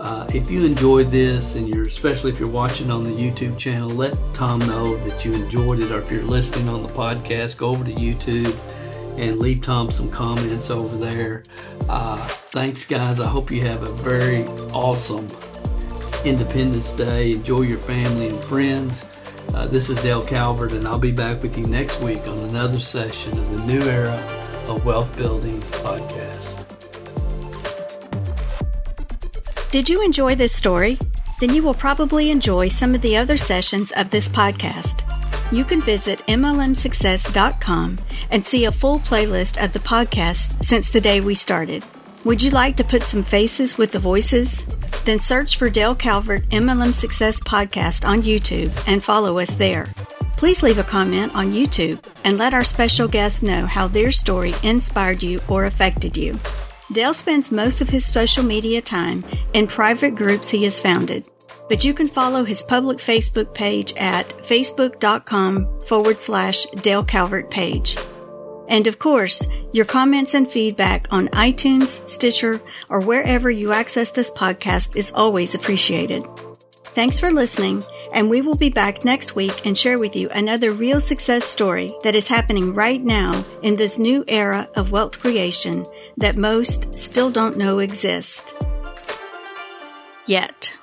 S2: Uh, if you enjoyed this, and you're especially if you're watching on the YouTube channel, let Tom know that you enjoyed it. Or if you're listening on the podcast, go over to YouTube and leave Tom some comments over there. Uh, thanks, guys. I hope you have a very awesome Independence Day. Enjoy your family and friends. Uh, this is Dale Calvert, and I'll be back with you next week on another session of the New Era of Wealth Building podcast.
S1: Did you enjoy this story? Then you will probably enjoy some of the other sessions of this podcast. You can visit MLMSuccess.com and see a full playlist of the podcast since the day we started. Would you like to put some faces with the voices? Then search for Dale Calvert MLM Success Podcast on YouTube and follow us there. Please leave a comment on YouTube and let our special guests know how their story inspired you or affected you. Dale spends most of his social media time in private groups he has founded, but you can follow his public Facebook page at facebook.com forward slash Dale Calvert page. And of course, your comments and feedback on iTunes, Stitcher, or wherever you access this podcast is always appreciated. Thanks for listening, and we will be back next week and share with you another real success story that is happening right now in this new era of wealth creation that most still don't know exist. Yet.